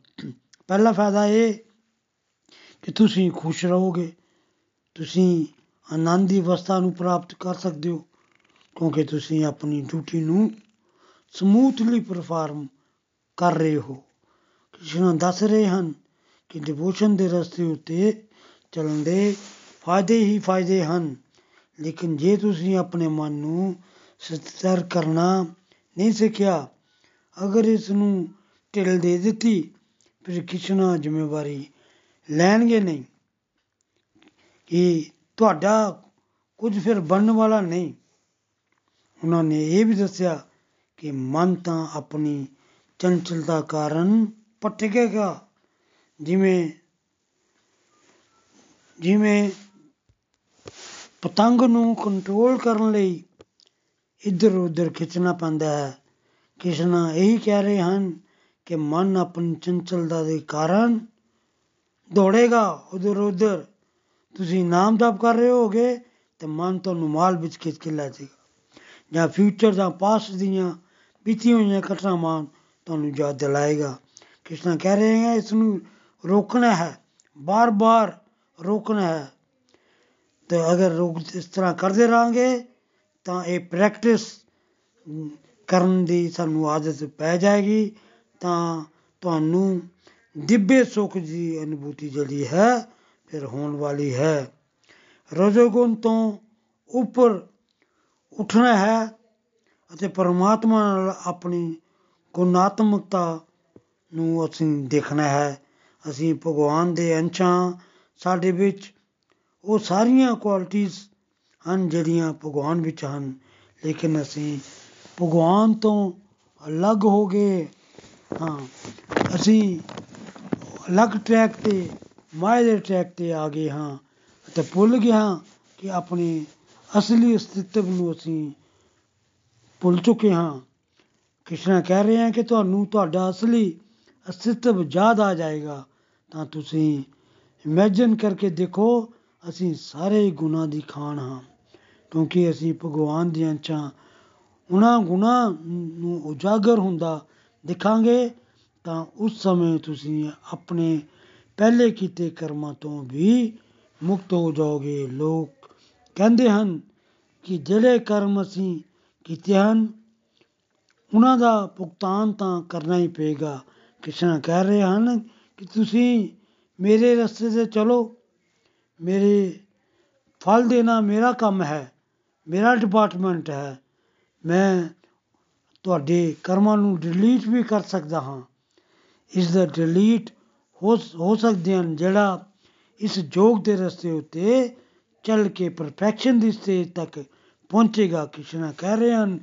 ਪਹਿਲਾ ਫਾਇਦਾ ਇਹ ਕਿ ਤੁਸੀਂ ਖੁਸ਼ ਰਹੋਗੇ, ਤੁਸੀਂ ਆਨੰਦ ਦੀ ਅਵਸਥਾ ਨੂੰ ਪ੍ਰਾਪਤ ਕਰ ਸਕਦੇ ਹੋ, ਕਿਉਂਕਿ ਤੁਸੀਂ ਆਪਣੀ ਡਿਊਟੀ ਨੂੰ ਸਮੂਥਲੀ ਪਰਫਾਰਮ ਕਰ ਰਹੇ ਹੋ। ਕ੍ਰਿਸ਼ਨ ਦੱਸ ਰਹੇ ਹਨ ਕਿ ਡਿਵੋਸ਼ਨ ਦੇ ਰਸਤੇ ਉੱਤੇ ਚੱਲਣ ਦੇ ਫਾਇਦੇ ਹੀ ਫਾਇਦੇ ਹਨ। ਲੇਕਿਨ ਜੇ ਤੁਸੀਂ ਆਪਣੇ ਮਨ ਨੂੰ ਸਥਿਰ ਕਰਨਾ ਨਹੀਂ ਸਿੱਖਿਆ, ਅਗਰ ਇਸ ਨੂੰ ਢਿੱਲ ਦੇ ਦਿੱਤੀ, ਫਿਰ ਕਿਸ਼ਨਾ ਜ਼ਿੰਮੇਵਾਰੀ ਲੈਣਗੇ ਨਹੀਂ। ਕਿ ਤੁਹਾਡਾ ਕੁਝ ਫਿਰ ਬਣਨ ਵਾਲਾ ਨਹੀਂ? ਉਹਨਾਂ ਨੇ ਇਹ ਵੀ ਦੱਸਿਆ ਕਿ ਮਨ ਤਾਂ ਆਪਣੀ ਚੰਚਲਤਾ ਕਾਰਨ ਭਟਕੇਗਾ ਜਿਵੇਂ ਜਿਵੇਂ ਪਤੰਗ ਨੂੰ ਕੰਟਰੋਲ ਕਰਨ ਲਈ ਇੱਧਰ ਉੱਧਰ ਖਿੱਚਣਾ ਪੈਂਦਾ ਹੈ। ਕਿਸ਼ਨਾ ਇਹੀ ਕਹਿ ਰਹੇ ਹਨ ਕਿ ਮਨ ਆਪਣੀ ਚੰਚਲਤਾ ਦੇ ਕਾਰਨ ਦੌੜੇਗਾ ਉਧਰ ਉਧਰ ਤੁਸੀਂ ਨਾਮ ਜਪ ਕਰ ਰਹੇ ਹੋਗੇ ਤੇ ਮਨ ਤੁਹਾਨੂੰ ਮਾਲ ਵਿੱਚ ਖਿੱਚ ਕੇ ਲੈ ਜਾਏਗਾ। ਜਾਂ ਫਿਊਚਰ ਜਾਂ ਪਾਸਟ ਦੀਆਂ ਬੀਤੀ ਹੋਈਆਂ ਘਟਨਾਵਾਂ ਤੁਹਾਨੂੰ ਯਾਦ ਦਿਲਾਏਗਾ। ਕਿਸ਼ਨਾ ਕਹਿ ਰਹੇ ਹੈ ਇਸ ਨੂੰ ਰੋਕਣਾ ਹੈ। ਬਾਰ-ਬਾਰ ਰੋਕਣਾ ਹੈ। ਤੇ ਅਗਰ ਰੋਕ ਇਸ ਤਰ੍ਹਾਂ ਕਰਦੇ ਰਾਂਗੇ ਤਾਂ ਇਹ ਪ੍ਰੈਕਟਿਸ ਕਰਨ ਦੀ ਸਾਨੂੰ ਆਦਤ ਪੈ ਜਾਏਗੀ। ਤਾਂ ਤੁਹਾਨੂੰ ਦਿव्य ਸੁਖ ਦੀ ਅਨੁਭੂਤੀ ਜਿਹੜੀ ਹੈ, ਫਿਰ ਹੋਣ ਵਾਲੀ ਹੈ। ਰਜੋਗੁਣ ਤੋਂ ਉੱਪਰ ਉੱਠਣਾ ਹੈ ਅਤੇ ਪਰਮਾਤਮਾ ਨਾਲ ਆਪਣੀ ਗੁਣਾਤਮਕਤਾ ਨੂੰ ਅਸੀਂ ਦੇਖਣਾ ਹੈ। ਅਸੀਂ ਭਗਵਾਨ ਦੇ ਅੰਸ਼ਾਂ ਸਾਡੇ ਵਿੱਚ ਉਹ ਸਾਰੀਆਂ ਕੁਆਲਿਟੀਆਂ ਹਨ ਜਿਹੜੀਆਂ ਭਗਵਾਨ ਵਿੱਚ ਹਨ। ਲੇਕਿਨ ਅਸੀਂ ਭਗਵਾਨ ਤੋਂ ਅਲੱਗ ਹੋ ਗਏ। ਹਾਂ, ਅਸੀਂ ਅਲੱਗ ਟਰੈਕ ਤੇ ਮਾਇਆ ਦੇ ਟਰੈਕ ਤੇ ਆ ਗਏ ਹਾਂ ਅਤੇ ਭੁੱਲ ਗਏ ਹਾਂ ਕਿ ਆਪਣੇ ਅਸਲੀ ਅਸਤਿਤਵ ਨੂੰ ਅਸੀਂ ਭੁੱਲ ਚੁੱਕੇ ਹਾਂ। ਕ੍ਰਿਸ਼ਨ ਕਹਿ ਰਹੇ ਹਾਂ ਕਿ ਤੁਹਾਨੂੰ ਤੁਹਾਡਾ ਅਸਲੀ ਅਸਤਿਤਵ ਯਾਦ ਆ ਜਾਏਗਾ ਤਾਂ ਤੁਸੀਂ ਇਮੇਜਿਨ ਕਰਕੇ ਦੇਖੋ ਅਸੀਂ ਸਾਰੇ ਗੁਨਾਹ ਦੀ ਖਾਨ ਹਾਂ ਕਿਉਂਕਿ ਅਸੀਂ ਭਗਵਾਨ ਦੀਆਂ ਅੰਚਾਂ ਉਹਨਾਂ ਗੁਨਾਹ ਨੂੰ ਉਜਾਗਰ ਹੁੰਦਾ ਦਿਖਾਂਗੇ ਤਾਂ ਉਸ ਸਮੇਂ ਤੁਸੀਂ ਆਪਣੇ ਪਹਿਲੇ ਕੀਤੇ ਕਰਮਾਂ ਤੋਂ ਵੀ ਮੁਕਤ ਹੋ ਜਾਓਗੇ ਲੋਕ ਕਹਿੰਦੇ ਹਨ ਕਿ ਜਿਹੜੇ ਕਰਮ ਅਸੀਂ ਕੀਤੇ ਹਨ ਉਹਨਾਂ ਦਾ ਭੁਗਤਾਨ ਤਾਂ ਕਰਨਾ ਹੀ ਪਏਗਾ ਕ੍ਰਿਸ਼ਨ ਕਹਿ ਰਹੇ ਹਨ ਕਿ ਤੁਸੀਂ ਮੇਰੇ ਰਸਤੇ ਤੇ ਚਲੋ। ਮੇਰੇ ਫਲ ਦੇਣਾ ਮੇਰਾ ਕੰਮ ਹੈ, ਮੇਰਾ ਡਿਪਾਰਟਮੈਂਟ ਹੈ। ਮੈਂ ਤੁਹਾਡੇ ਕਰਮਾਂ ਨੂੰ ਡਿਲੀਟ ਵੀ ਕਰ ਸਕਦਾ ਹਾਂ। ਇਸ ਦਾ ਡਿਲੀਟ ਹੋ ਹੋ ਸਕਦੇ ਹਨ ਜਿਹੜਾ ਇਸ ਜੋਗ ਦੇ ਰਸਤੇ ਉੱਤੇ ਚੱਲ ਕੇ ਪਰਫੈਕਸ਼ਨ ਦੀ ਸਟੇਜ ਤੱਕ ਪਹੁੰਚੇਗਾ। ਕ੍ਰਿਸ਼ਨ ਕਹਿ ਰਹੇ ਹਨ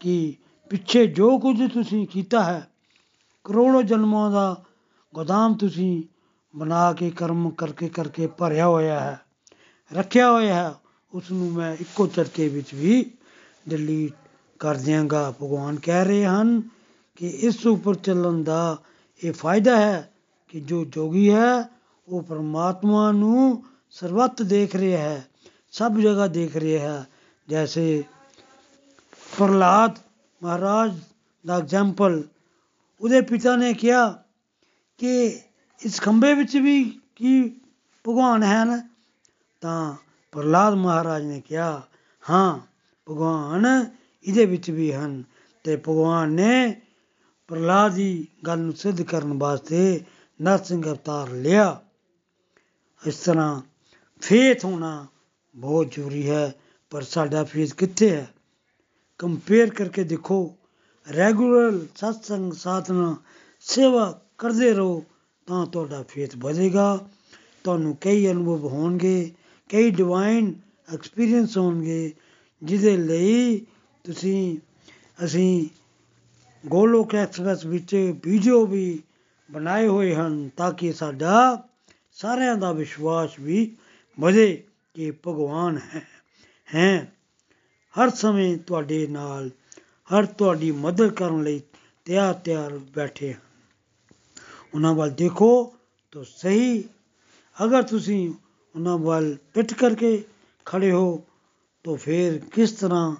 ਕਿ ਪਿੱਛੇ ਜੋ ਕੁਝ ਤੁਸੀਂ ਕੀਤਾ ਹੈ, ਕਰੋੜੋ ਜਨਮਾਂ ਦਾ ਗੋਦਾਮ ਤੁਸੀਂ ਬਣਾ ਕੇ, ਕਰਮ ਕਰਕੇ ਕਰਕੇ ਭਰਿਆ ਹੋਇਆ ਹੈ, ਰੱਖਿਆ ਹੋਇਆ ਹੈ ਉਸ ਨੂੰ ਮੈਂ ਇੱਕੋ ਝਟਕੇ ਵਿੱਚ ਵੀ ਡਿਲੀਟ ਕਰ ਦਿਆਂਗਾ। ਭਗਵਾਨ ਕਹਿ ਰਹੇ ਹਨ ਕਿ ਇਸ ਉੱਪਰ ਚੱਲਣ ਦਾ ਇਹ ਫਾਇਦਾ ਹੈ ਕਿ ਜੋ ਜੋਗੀ ਹੈ, ਉਹ ਪਰਮਾਤਮਾ ਨੂੰ ਸਰਵਤ ਦੇਖ ਰਿਹਾ ਹੈ, ਸਭ ਜਗ੍ਹਾ ਦੇਖ ਰਿਹਾ ਹੈ। ਜੈਸੇ ਪ੍ਰਲਾਦ ਮਹਾਰਾਜ ਦਾ ਐਗਜ਼ਾਮਪਲ ਉਹਦੇ ਪਿਤਾ ਨੇ ਕਿਹਾ ਕਿ ਇਸ ਖੰਭੇ ਵਿੱਚ ਵੀ ਕੀ ਭਗਵਾਨ ਹਨ ਤਾਂ ਪ੍ਰਲਾਦ ਮਹਾਰਾਜ ਨੇ ਕਿਹਾ ਹਾਂ ਭਗਵਾਨ ਇਹਦੇ ਵਿੱਚ ਵੀ ਹਨ ਤੇ ਭਗਵਾਨ ਨੇ ਪ੍ਰਲਾਦ ਦੀ ਗੱਲ ਨੂੰ ਸਿੱਧ ਕਰਨ ਵਾਸਤੇ ਨਰਸਿੰਘ ਅਵਤਾਰ ਲਿਆ ਇਸ ਤਰ੍ਹਾਂ ਫੇਥ ਹੋਣਾ ਬਹੁਤ ਜ਼ਰੂਰੀ ਹੈ ਪਰ ਸਾਡਾ ਫੇਥ ਕਿੱਥੇ ਹੈ ਕੰਪੇਅਰ ਕਰਕੇ ਦੇਖੋ ਰੈਗੂਲਰ ਸਤਸੰਗ ਸਾਧਨਾ ਸੇਵਾ ਕਰਦੇ ਰਹੋ ਤਾਂ ਤੁਹਾਡਾ ਫੇਥ ਵਧੇਗਾ। ਤੁਹਾਨੂੰ ਕਈ ਅਨੁਭਵ ਹੋਣਗੇ, ਕਈ ਡਿਵਾਈਨ ਐਕਸਪੀਰੀਅੰਸ ਹੋਣਗੇ, ਜਿਹਦੇ ਲਈ ਤੁਸੀਂ, ਅਸੀਂ ਗੋਲੋਕ ਐਕਸਪ੍ਰੈਸ ਵਿੱਚ ਵੀਡੀਓ ਵੀ ਬਣਾਏ ਹੋਏ ਹਨ ਤਾਂ ਕਿ ਸਾਡਾ ਸਾਰਿਆਂ ਦਾ ਵਿਸ਼ਵਾਸ ਵੀ ਵਧੇ ਕਿ ਭਗਵਾਨ ਹੈ ਹੈ। ਹਰ ਸਮੇਂ ਤੁਹਾਡੇ ਨਾਲ, ਹਰ ਤੁਹਾਡੀ ਮਦਦ ਕਰਨ ਲਈ ਤਿਆਰ ਤਿਆਰ ਬੈਠੇ ਹਨ ਉਹਨਾਂ ਵੱਲ ਦੇਖੋ ਤਾਂ ਸਹੀ। ਅਗਰ ਤੁਸੀਂ ਉਹਨਾਂ ਵੱਲ ਪਿੱਠ ਕਰਕੇ ਖੜੇ ਹੋ ਤਾਂ ਫਿਰ ਕਿਸ ਤਰ੍ਹਾਂ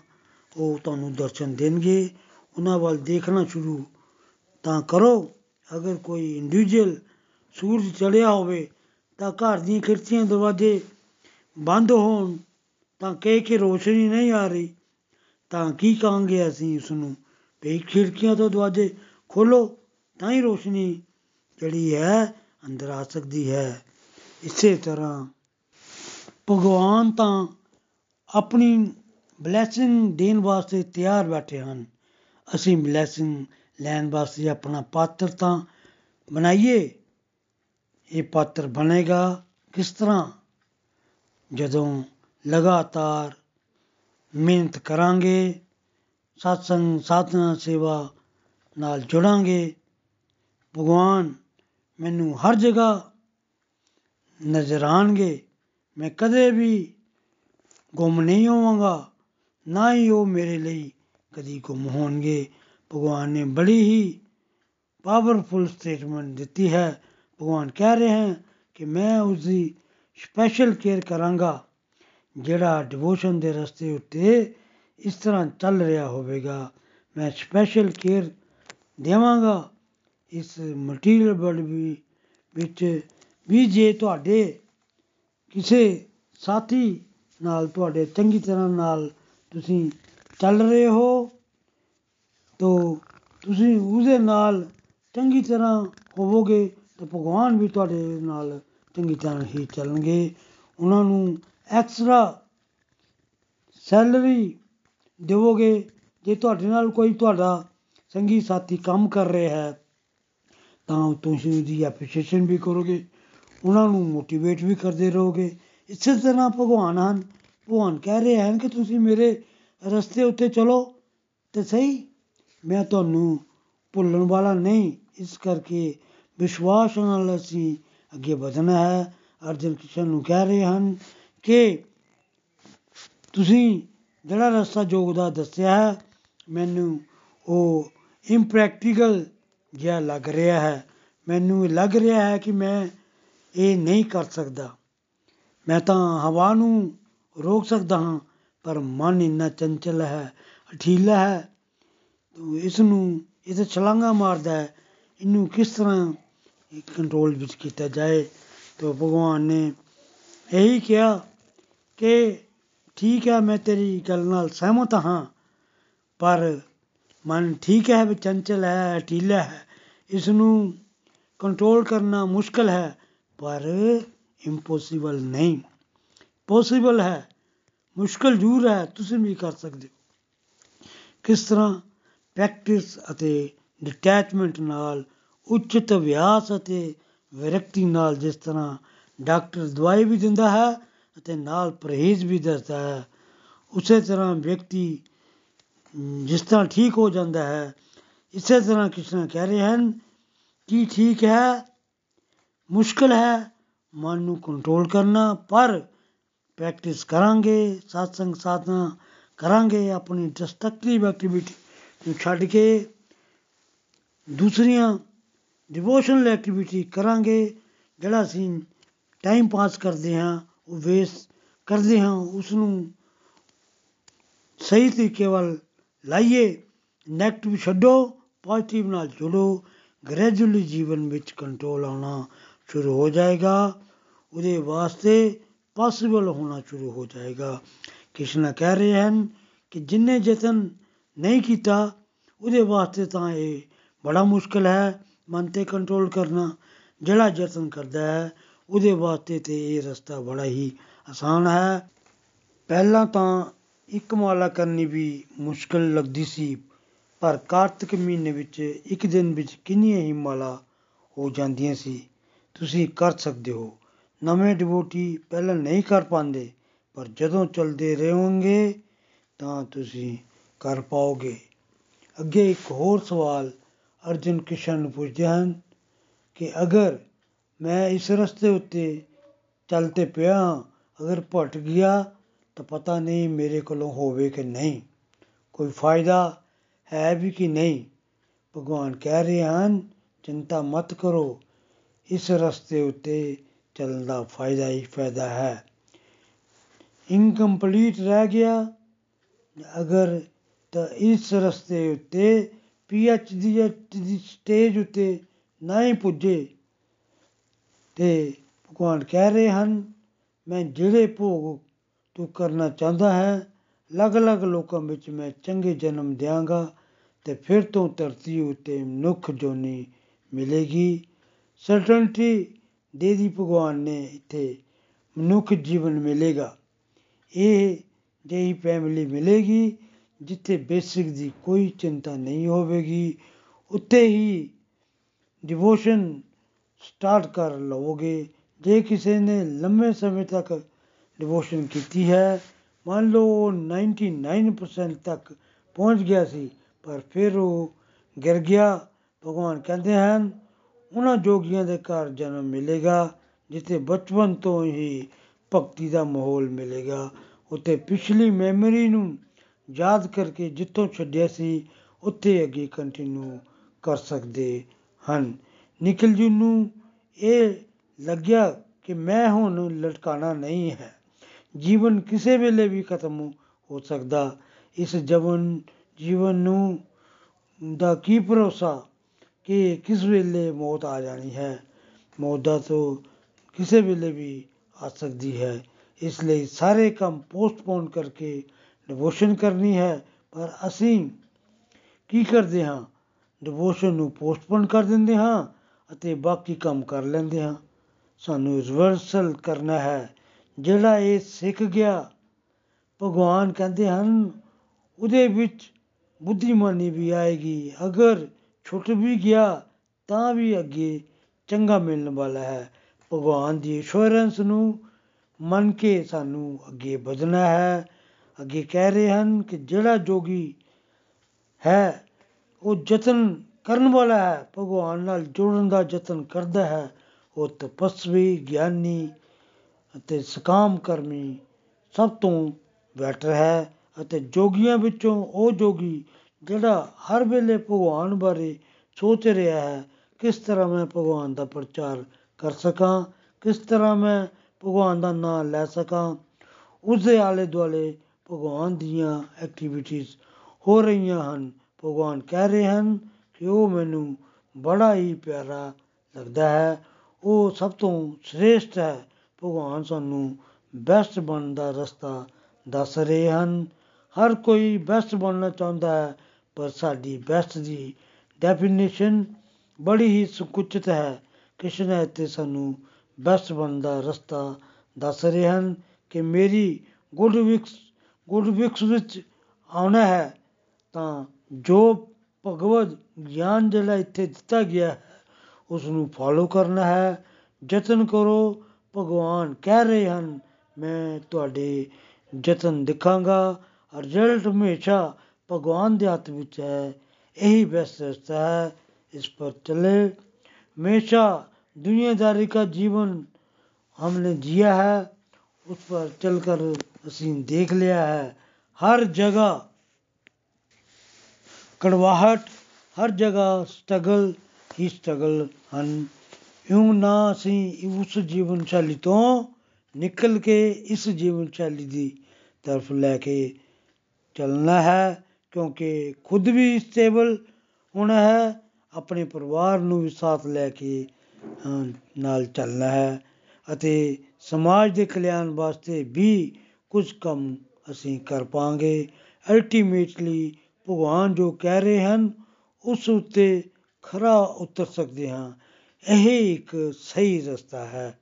ਉਹ ਤੁਹਾਨੂੰ ਦਰਸ਼ਨ ਦੇਣਗੇ? ਉਹਨਾਂ ਵੱਲ ਦੇਖਣਾ ਸ਼ੁਰੂ ਤਾਂ ਕਰੋ। ਅਗਰ ਕੋਈ ਇੰਡੀਵਿਜੂਅਲ ਸੂਰਜ ਚੜਿਆ ਹੋਵੇ ਤਾਂ ਘਰ ਦੀਆਂ ਖਿੜਕੀਆਂ, ਦਰਵਾਜ਼ੇ ਬੰਦ ਹੋਣ ਤਾਂ ਕਹੇ ਕਿ ਰੋਸ਼ਨੀ ਨਹੀਂ ਆ ਰਹੀ। ਤਾਂ ਕੀ ਕਹਾਂਗੇ ਅਸੀਂ ਉਸ ਨੂੰ ਵੀ ਖਿੜਕੀਆਂ ਤੋਂ ਦਰਵਾਜ਼ੇ ਖੋਲੋ ਤਾਂ ਹੀ ਰੋਸ਼ਨੀ ਜਿਹੜੀ ਹੈ, ਅੰਦਰ ਆ ਸਕਦੀ ਹੈ। ਇਸੇ ਤਰ੍ਹਾਂ ਭਗਵਾਨ ਤਾਂ ਆਪਣੀ ਬਲੇਸਿੰਗ ਦੇਣ ਵਾਸਤੇ ਤਿਆਰ ਬੈਠੇ ਹਨ। ਅਸੀਂ ਬਲੇਸਿੰਗ ਲੈਣ ਵਾਸਤੇ ਆਪਣਾ ਪਾਤਰ ਤਾਂ ਬਣਾਈਏ। ਇਹ ਪਾਤਰ ਬਣੇਗਾ ਕਿਸ ਤਰ੍ਹਾਂ? ਜਦੋਂ ਲਗਾਤਾਰ ਮਿਹਨਤ ਕਰਾਂਗੇ, ਸਤਸੰਗ, ਸਾਧਨਾ, ਸੇਵਾ ਨਾਲ ਜੁੜਾਂਗੇ, ਭਗਵਾਨ ਮੈਨੂੰ ਹਰ ਜਗ੍ਹਾ ਨਜ਼ਰ ਆਉਣਗੇ। ਮੈਂ ਕਦੇ ਵੀ ਗੁੰਮ ਨਹੀਂ ਹੋਵਾਂਗਾ, ਨਾ ਹੀ ਉਹ ਮੇਰੇ ਲਈ ਕਦੀ ਗੁੰਮ ਹੋਣਗੇ। ਭਗਵਾਨ ਨੇ ਬੜੀ ਹੀ ਪਾਵਰਫੁਲ ਸਟੇਟਮੈਂਟ ਦਿੱਤੀ ਹੈ। ਭਗਵਾਨ ਕਹਿ ਰਹੇ ਹਨ ਕਿ ਮੈਂ ਉਸ ਦੀ ਸਪੈਸ਼ਲ ਕੇਅਰ ਕਰਾਂਗਾ, ਜਿਹੜਾ ਡਿਵੋਸ਼ਨ ਦੇ ਰਸਤੇ ਉੱਤੇ ਇਸ ਤਰ੍ਹਾਂ ਚੱਲ ਰਿਹਾ ਹੋਵੇਗਾ। ਮੈਂ ਸਪੈਸ਼ਲ ਕੇਅਰ ਦੇਵਾਂਗਾ। ਇਸ ਮਟੀਰੀਅਲ ਵਰਲਡ ਵੀ ਵਿੱਚ ਵੀ ਜੇ ਤੁਹਾਡੇ ਕਿਸੇ ਸਾਥੀ ਨਾਲ, ਤੁਹਾਡੇ ਚੰਗੀ ਤਰ੍ਹਾਂ ਨਾਲ ਤੁਸੀਂ ਚੱਲ ਰਹੇ ਹੋ, ਤੋ ਤੁਸੀਂ ਉਹਦੇ ਨਾਲ ਚੰਗੀ ਤਰ੍ਹਾਂ ਹੋਵੋਗੇ, ਤਾਂ ਭਗਵਾਨ ਵੀ ਤੁਹਾਡੇ ਨਾਲ ਚੰਗੀ ਤਰ੍ਹਾਂ ਹੀ ਚੱਲਣਗੇ। ਉਹਨਾਂ ਨੂੰ ਐਕਸਟਰਾ ਸੈਲਰੀ ਦੇਵੋਗੇ। ਜੇ ਤੁਹਾਡੇ ਨਾਲ ਕੋਈ ਤੁਹਾਡਾ ਸੰਗੀ ਸਾਥੀ ਕੰਮ ਕਰ ਰਿਹਾ ਹੈ ਤਾਂ ਤੁਸੀਂ ਉਹਦੀ ਐਪਰੀਸ਼ੀਏਸ਼ਨ ਵੀ ਕਰੋਗੇ, ਉਹਨਾਂ ਨੂੰ ਮੋਟੀਵੇਟ ਵੀ ਕਰਦੇ ਰਹੋਗੇ। ਇਸੇ ਤਰ੍ਹਾਂ ਭਗਵਾਨ ਹਨ। ਭਗਵਾਨ ਕਹਿ ਰਹੇ ਹਨ ਕਿ ਤੁਸੀਂ ਮੇਰੇ ਰਸਤੇ ਉੱਤੇ ਚਲੋ, ਤੇ ਸਹੀ, ਮੈਂ ਤੁਹਾਨੂੰ ਭੁੱਲਣ ਵਾਲਾ ਨਹੀਂ। ਇਸ ਕਰਕੇ ਵਿਸ਼ਵਾਸ ਨਾਲ ਅਸੀਂ ਅੱਗੇ ਵਧਣਾ ਹੈ। ਅਰਜਨ ਕ੍ਰਿਸ਼ਨ ਨੂੰ ਕਹਿ ਰਹੇ ਹਨ ਕਿ ਤੁਸੀਂ ਜਿਹੜਾ ਰਸਤਾ ਯੋਗ ਦਾ ਦੱਸਿਆ ਹੈ, ਮੈਨੂੰ ਉਹ ਇੰਪ੍ਰੈਕਟੀਕਲ ਜਿਹਾ ਲੱਗ ਰਿਹਾ ਹੈ। ਮੈਨੂੰ ਇਹ ਲੱਗ ਰਿਹਾ ਹੈ ਕਿ ਮੈਂ ਇਹ ਨਹੀਂ ਕਰ ਸਕਦਾ। ਮੈਂ ਤਾਂ ਹਵਾ ਨੂੰ ਰੋਕ ਸਕਦਾ ਹਾਂ, ਪਰ ਮਨ ਇੰਨਾ ਚੰਚਲ ਹੈ, ਅਠੀਲਾ ਹੈ। ਇਸ ਨੂੰ ਇਹ ਤਾਂ ਛਲਾਂਗਾ ਮਾਰਦਾ ਹੈ। ਇਹਨੂੰ ਕਿਸ ਤਰ੍ਹਾਂ ਕੰਟਰੋਲ ਵਿੱਚ ਕੀਤਾ ਜਾਏ? ਤਾਂ ਭਗਵਾਨ ਨੇ ਇਹੀ ਕਿਹਾ ਕਿ, ਠੀਕ ਹੈ, ਮੈਂ ਤੇਰੀ ਗੱਲ ਨਾਲ ਸਹਿਮਤ ਹਾਂ, ਪਰ ਮਨ ਠੀਕ ਹੈ, ਵੀ ਚੰਚਲ ਹੈ ਅਠੀਲਾ ਹੈ। ਇਸ ਨੂੰ ਕੰਟਰੋਲ ਕਰਨਾ ਮੁਸ਼ਕਲ ਹੈ, ਪਰ ਇੰਪੋਸੀਬਲ ਨਹੀਂ। ਪੋਸੀਬਲ ਹੈ, ਮੁਸ਼ਕਲ ਜ਼ਰੂਰ ਹੈ, ਤੁਸੀਂ ਵੀ ਕਰ ਸਕਦੇ ਹੋ। ਕਿਸ ਤਰ੍ਹਾਂ ਪ੍ਰੈਕਟਿਸ ਅਤੇ ਡਿਟੈਚਮੈਂਟ ਨਾਲ, ਉਚਿਤ ਅਭਿਆਸ ਅਤੇ ਵਿਰਕਤੀ ਨਾਲ ਜਿਸ ਤਰ੍ਹਾਂ ਡਾਕਟਰ ਦਵਾਈ ਵੀ ਦਿੰਦਾ ਹੈ ਅਤੇ ਨਾਲ ਪਰਹੇਜ਼ ਵੀ ਦੱਸਦਾ ਹੈ, ਉਸੇ ਤਰ੍ਹਾਂ ਵਿਅਕਤੀ ਜਿਸ ਤਰ੍ਹਾਂ ਠੀਕ ਹੋ ਜਾਂਦਾ ਹੈ, ਇਸੇ ਤਰ੍ਹਾਂ ਕ੍ਰਿਸ਼ਨ ਕਹਿ ਰਹੇ ਹਨ ਕਿ ਠੀਕ ਹੈ, ਮੁਸ਼ਕਲ ਹੈ, ਮਨ ਨੂੰ ਕੰਟਰੋਲ ਕਰਨਾ, ਪਰ ਪ੍ਰੈਕਟਿਸ ਕਰਾਂਗੇ, satsang ਸਾਧਨਾ ਕਰਾਂਗੇ, ਆਪਣੀ ਡਿਸਟਰਕਟਿਵ ਐਕਟੀਵਿਟੀ ਨੂੰ ਛੱਡ ਕੇ ਦੂਸਰੀਆਂ ਡਿਵੋਸ਼ਨਲ ਐਕਟੀਵਿਟੀ ਕਰਾਂਗੇ, ਜਿਹੜਾ ਅਸੀਂ ਟਾਈਮ ਪਾਸ ਕਰਦੇ ਹਾਂ, ਉਹ ਵੇਸਟ ਕਰਦੇ ਹਾਂ ਉਸ ਨੂੰ ਸਹੀ ਤਰੀਕੇ ਵੱਲ ਲਾਈਏ ਨੈਗੇਟਿਵ ਛੱਡੋ ਪੋਜ਼ਿਟਿਵ ਨਾਲ ਜੁੜੋ ਗ੍ਰੈਜੂਅਲੀ ਜੀਵਨ ਵਿੱਚ ਕੰਟਰੋਲ ਆਉਣਾ ਸ਼ੁਰੂ ਹੋ ਜਾਏਗਾ। ਉਹਦੇ ਵਾਸਤੇ ਪੋਸੀਬਲ ਹੋਣਾ ਸ਼ੁਰੂ ਹੋ ਜਾਏਗਾ। ਕ੍ਰਿਸ਼ਨ ਕਹਿ ਰਹੇ ਹਨ ਕਿ ਜਿੰਨੇ ਯਤਨ ਨਹੀਂ ਕੀਤਾ, ਉਹਦੇ ਵਾਸਤੇ ਤਾਂ ਇਹ ਬੜਾ ਮੁਸ਼ਕਲ ਹੈ। ਮਨ ਤੇ ਕੰਟਰੋਲ ਕਰਨਾ, ਜਿਹੜਾ ਯਤਨ ਕਰਦਾ ਹੈ, ਉਹਦੇ ਵਾਸਤੇ ਤੇ ਇਹ ਰਸਤਾ ਬੜਾ ਹੀ ਆਸਾਨ ਹੈ। ਪਹਿਲਾਂ ਤਾਂ ਇੱਕ ਮਾਲਾ ਕਰਨੀ ਵੀ ਮੁਸ਼ਕਲ ਲੱਗਦੀ ਸੀ, ਪਰ ਕਾਰਤਿਕ ਮਹੀਨੇ ਵਿੱਚ ਇੱਕ ਦਿਨ ਵਿੱਚ ਕਿੰਨੀਆਂ ਹੀ ਮਾਲਾ ਹੋ ਜਾਂਦੀਆਂ ਸੀ। ਤੁਸੀਂ ਕਰ ਸਕਦੇ ਹੋ। ਨਵੇਂ ਡਿਵੋਟੀ ਪਹਿਲਾਂ ਨਹੀਂ ਕਰ ਪਾਉਂਦੇ, ਪਰ ਜਦੋਂ ਚਲਦੇ ਰਹੋਗੇ ਤਾਂ ਤੁਸੀਂ ਕਰ ਪਾਓਗੇ। ਅੱਗੇ ਇੱਕ ਹੋਰ ਸਵਾਲ ਅਰਜਨ ਕ੍ਰਿਸ਼ਨ ਨੂੰ ਪੁੱਛਦੇ ਹਨ ਕਿ ਅਗਰ ਮੈਂ ਇਸ ਰਸਤੇ ਉੱਤੇ ਚੱਲਤੇ ਪਿਆ, ਅਗਰ ਭਟ ਗਿਆ ਤਾਂ ਪਤਾ ਨਹੀਂ ਮੇਰੇ ਕੋਲੋਂ ਹੋਵੇ ਕਿ ਨਹੀਂ। ਕੋਈ ਫਾਇਦਾ ਹੈ ਵੀ ਕਿ ਨਹੀਂ? ਭਗਵਾਨ ਕਹਿ ਰਹੇ ਹਨ, ਚਿੰਤਾ ਮਤ ਕਰੋ। ਇਸ ਰਸਤੇ ਉੱਤੇ ਚੱਲਣ ਦਾ ਫਾਇਦਾ ਹੀ ਫਾਇਦਾ ਹੈ। ਇਨਕੰਪਲੀਟ ਰਹਿ ਗਿਆ। ਅਗਰ ਤਾਂ ਇਸ ਰਸਤੇ ਉੱਤੇ ਪੀ ਐਚ ਡੀ ਦੀ ਸਟੇਜ ਉੱਤੇ ਨਾ ਹੀ ਪੁੱਜੇ, ਤੇ ਭਗਵਾਨ ਕਹਿ ਰਹੇ ਹਨ, ਮੈਂ ਜਿਹੜੇ ਭੋਗ ਤੂੰ ਕਰਨਾ ਚਾਹੁੰਦਾ ਹੈ? ਅਲੱਗ-ਅਲੱਗ ਲੋਕਾਂ ਵਿੱਚ ਮੈਂ ਚੰਗੇ ਜਨਮ ਦਿਆਂਗਾ ਤੇ ਫਿਰ ਤੋਂ ਧਰਤੀ ਉੱਤੇ ਮਨੁੱਖ ਜੋਨੀ ਮਿਲੇਗੀ। ਸਰਟਨਟੀ ਦੇ ਦੀ ਭਗਵਾਨ ਨੇ ਇੱਥੇ ਮਨੁੱਖ ਜੀਵਨ ਮਿਲੇਗਾ। ਇਹ ਜਿਹੀ ਫੈਮਿਲੀ ਮਿਲੇਗੀ, ਜਿੱਥੇ ਬੇਸਿਕ ਦੀ ਕੋਈ ਚਿੰਤਾ ਨਹੀਂ ਹੋਵੇਗੀ। ਉੱਤੇ ਹੀ ਡਿਵੋਸ਼ਨ ਸਟਾਰਟ ਕਰ ਲਵੋਗੇ। ਜੇ ਕਿਸੇ ਨੇ ਲੰਮੇ ਸਮੇਂ ਤੱਕ ਡਿਵੋਸ਼ਨ ਕੀਤੀ ਹੈ। ਮੰਨ ਲਓ 99% ਤੱਕ ਪਹੁੰਚ ਗਿਆ ਸੀ, ਪਰ ਫਿਰ ਉਹ ਗਿਰ ਗਿਆ। ਭਗਵਾਨ ਕਹਿੰਦੇ ਹਨ, ਉਹਨਾਂ ਜੋਗੀਆਂ ਦੇ ਘਰ ਜਨਮ ਮਿਲੇਗਾ, ਜਿੱਥੇ ਬਚਪਨ ਤੋਂ ਹੀ ਭਗਤੀ ਦਾ ਮਾਹੌਲ ਮਿਲੇਗਾ। ਉੱਥੇ ਪਿਛਲੀ ਮੈਮਰੀ ਨੂੰ ਯਾਦ ਕਰਕੇ ਜਿੱਥੋਂ ਛੱਡਿਆ ਸੀ, ਉੱਥੇ ਅੱਗੇ ਕੰਟੀਨਿਊ ਕਰ ਸਕਦੇ ਹਨ। ਨਿਖਿਲ ਜੀ ਨੂੰ ਇਹ ਲੱਗਿਆ ਕਿ ਮੈਂ ਹੁਣ ਲਟਕਾਣਾ ਨਹੀਂ ਹੈ। ਜੀਵਨ ਕਿਸੇ ਵੇਲੇ ਵੀ ਖਤਮ ਹੋ ਸਕਦਾ। ਇਸ ਜਵਨ ਜੀਵਨ ਨੂੰ ਦਾ ਕੀ ਭਰੋਸਾ ਕਿ ਕਿਸ ਵੇਲੇ ਮੌਤ ਆ ਜਾਣੀ ਹੈ? ਮੌਤ ਦਾ ਤੋਂ ਕਿਸੇ ਵੇਲੇ ਵੀ ਆ ਸਕਦੀ ਹੈ। ਇਸ ਲਈ ਸਾਰੇ ਕੰਮ ਪੋਸਟਪੋਨ ਕਰਕੇ ਡਿਵੋਸ਼ਨ ਕਰਨੀ ਹੈ। ਪਰ ਅਸੀਂ ਕੀ ਕਰਦੇ ਹਾਂ? ਡਿਵੋਸ਼ਨ ਨੂੰ ਪੋਸਟਪੋਨ ਕਰ ਦਿੰਦੇ ਹਾਂ ਅਤੇ ਬਾਕੀ ਕੰਮ ਕਰ ਲੈਂਦੇ ਹਾਂ। ਸਾਨੂੰ ਰਿਵਰਸਲ ਕਰਨਾ ਹੈ। ਜਿਹੜਾ ਇਹ ਸਿੱਖ ਗਿਆ, ਭਗਵਾਨ ਕਹਿੰਦੇ ਹਨ, ਉਹਦੇ ਵਿੱਚ ਬੁੱਧੀਮਾਨੀ ਵੀ ਆਏਗੀ। ਅਗਰ ਛੁੱਟ ਵੀ ਗਿਆ, ਤਾਂ ਵੀ ਅੱਗੇ ਚੰਗਾ ਮਿਲਣ ਵਾਲਾ ਹੈ। ਭਗਵਾਨ ਦੀ ਅਸ਼ੋਰੈਂਸ ਨੂੰ ਮੰਨ ਕੇ ਸਾਨੂੰ ਅੱਗੇ ਵਧਣਾ ਹੈ। ਅੱਗੇ ਕਹਿ ਰਹੇ ਹਨ ਕਿ ਜਿਹੜਾ ਜੋਗੀ ਹੈ, ਉਹ ਯਤਨ ਕਰਨ ਵਾਲਾ ਹੈ। ਭਗਵਾਨ ਨਾਲ ਜੁੜਨ ਦਾ ਯਤਨ ਕਰਦਾ ਹੈ। ਉਹ ਤਪਸਵੀ, ਗਿਆਨੀ ਅਤੇ ਸਕਾਮ ਕਰਮੀ ਸਭ ਤੋਂ ਬੈਟਰ ਹੈ ਅਤੇ ਜੋਗੀਆਂ ਵਿੱਚੋਂ ਉਹ ਜੋਗੀ ਜਿਹੜਾ ਹਰ ਵੇਲੇ ਭਗਵਾਨ ਬਾਰੇ ਸੋਚ ਰਿਹਾ ਹੈ, ਕਿਸ ਤਰ੍ਹਾਂ ਮੈਂ ਭਗਵਾਨ ਦਾ ਪ੍ਰਚਾਰ ਕਰ ਸਕਾਂ, ਕਿਸ ਤਰ੍ਹਾਂ ਮੈਂ ਭਗਵਾਨ ਦਾ ਨਾਮ ਲੈ ਸਕਾਂ ਉਸ ਦੇ ਆਲੇ ਦੁਆਲੇ ਭਗਵਾਨ ਦੀਆਂ ਐਕਟੀਵਿਟੀਜ਼ ਹੋ ਰਹੀਆਂ ਹਨ। ਭਗਵਾਨ ਕਹਿ ਰਹੇ ਹਨ ਕਿ ਉਹ ਮੈਨੂੰ ਬੜਾ ਹੀ ਪਿਆਰਾ ਲੱਗਦਾ ਹੈ। ਉਹ ਸਭ ਤੋਂ ਸ੍ਰੇਸ਼ਟ ਹੈ। ਭਗਵਾਨ ਸਾਨੂੰ ਬੈਸਟ ਬਣਨ ਦਾ ਰਸਤਾ ਦੱਸ ਰਹੇ ਹਨ। ਹਰ ਕੋਈ ਬੈਸਟ ਬਣਨਾ ਚਾਹੁੰਦਾ ਹੈ, ਪਰ ਸਾਡੀ ਬੈਸਟ ਦੀ ਡੈਫੀਨੇਸ਼ਨ ਬੜੀ ਹੀ ਸੰਕੁਚਿਤ ਹੈ। ਕ੍ਰਿਸ਼ਨ ਇੱਥੇ ਸਾਨੂੰ ਬੈਸਟ ਬਣਨ ਦਾ ਰਸਤਾ ਦੱਸ ਰਹੇ ਹਨ ਕਿ ਮੇਰੀ ਗੁੱਡ ਵਿਕਸ ਗੁੱਡ ਵਿਕਸ ਵਿੱਚ ਆਉਣਾ ਹੈ, ਤਾਂ ਜੋ ਭਗਵਦ ਗਿਆਨ ਜਿਹੜਾ ਇੱਥੇ ਦਿੱਤਾ ਗਿਆ ਹੈ ਉਸ ਨੂੰ ਫਾਲੋ ਕਰਨਾ ਹੈ, ਯਤਨ ਕਰੋ ਭਗਵਾਨ ਕਹਿ ਰਹੇ ਹਨ، ਮੈਂ ਤੁਹਾਡੇ ਯਤਨ ਦੇਖਾਂਗਾ। ਰਿਜ਼ਲਟ ਹਮੇਸ਼ਾ ਭਗਵਾਨ ਦੇ ਹੱਥ ਵਿੱਚ ਹੈ। یہی بیسٹ رستہ ہے اس پر چلے ہمیشہ دنیا داری کا جیون ہم نے جیا ہے اس پر چل کر حسین دیکھ لیا ہے ہر جگہ کڑواہٹ ہر جگہ سٹگل ہی سٹرگل ہن ਇਉਂ ਨਾ ਅਸੀਂ ਉਸ ਜੀਵਨ ਸ਼ੈਲੀ ਤੋਂ ਨਿਕਲ ਕੇ ਇਸ ਜੀਵਨ ਸ਼ੈਲੀ ਦੀ ਤਰਫ ਲੈ ਕੇ ਚੱਲਣਾ ਹੈ ਕਿਉਂਕਿ ਖੁਦ ਵੀ ਸਟੇਬਲ ਹੋਣਾ ਹੈ ਆਪਣੇ ਪਰਿਵਾਰ ਨੂੰ ਵੀ ਸਾਥ ਲੈ ਕੇ ਅ, ਨਾਲ ਚੱਲਣਾ ਹੈ ਅਤੇ ਸਮਾਜ ਦੇ ਕਲਿਆਣ ਵਾਸਤੇ ਵੀ ਕੁਝ ਕੰਮ ਅਸੀਂ ਕਰ ਪਾਂਗੇ ਅਲਟੀਮੇਟਲੀ ਭਗਵਾਨ ਜੋ ਕਹਿ ਰਹੇ ਹਨ ਉਸ ਉੱਤੇ ਖਰਾ ਉਤਰ ਸਕਦੇ ਹਾਂ। ਇਹ ਇੱਕ ਸਹੀ ਰਸਤਾ ਹੈ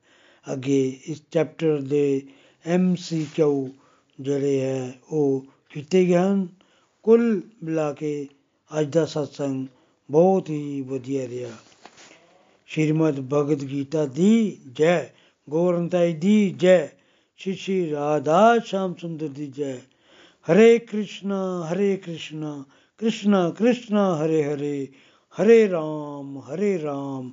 ਅੱਗੇ ਇਸ ਚੈਪਟਰ ਦੇ ਐਮ ਸੀ ਕਿਊ ਜਿਹੜੇ ਹੈ ਉਹ ਕੀਤੇ ਗਏ ਹਨ ਕੁੱਲ ਮਿਲਾ ਕੇ ਅੱਜ ਦਾ ਸਤਸੰਗ ਬਹੁਤ ਹੀ ਵਧੀਆ ਰਿਹਾ ਸ਼੍ਰੀਮਦ ਭਗਵਦ ਗੀਤਾ ਦੀ ਜੈ ਗੋਰੰਤਾਈ ਦੀ ਜੈ ਸ਼੍ਰੀ ਸ਼੍ਰੀ ਰਾਧਾ ਸ਼ਾਮ ਸੁੰਦਰ ਦੀ ਜੈ ਹਰੇ ਕ੍ਰਿਸ਼ਨਾ ਹਰੇ ਕ੍ਰਿਸ਼ਨਾ ਕ੍ਰਿਸ਼ਨਾ ਕ੍ਰਿਸ਼ਨਾ ਹਰੇ ਹਰੇ ਹਰੇ ਰਾਮ ਹਰੇ ਰਾਮ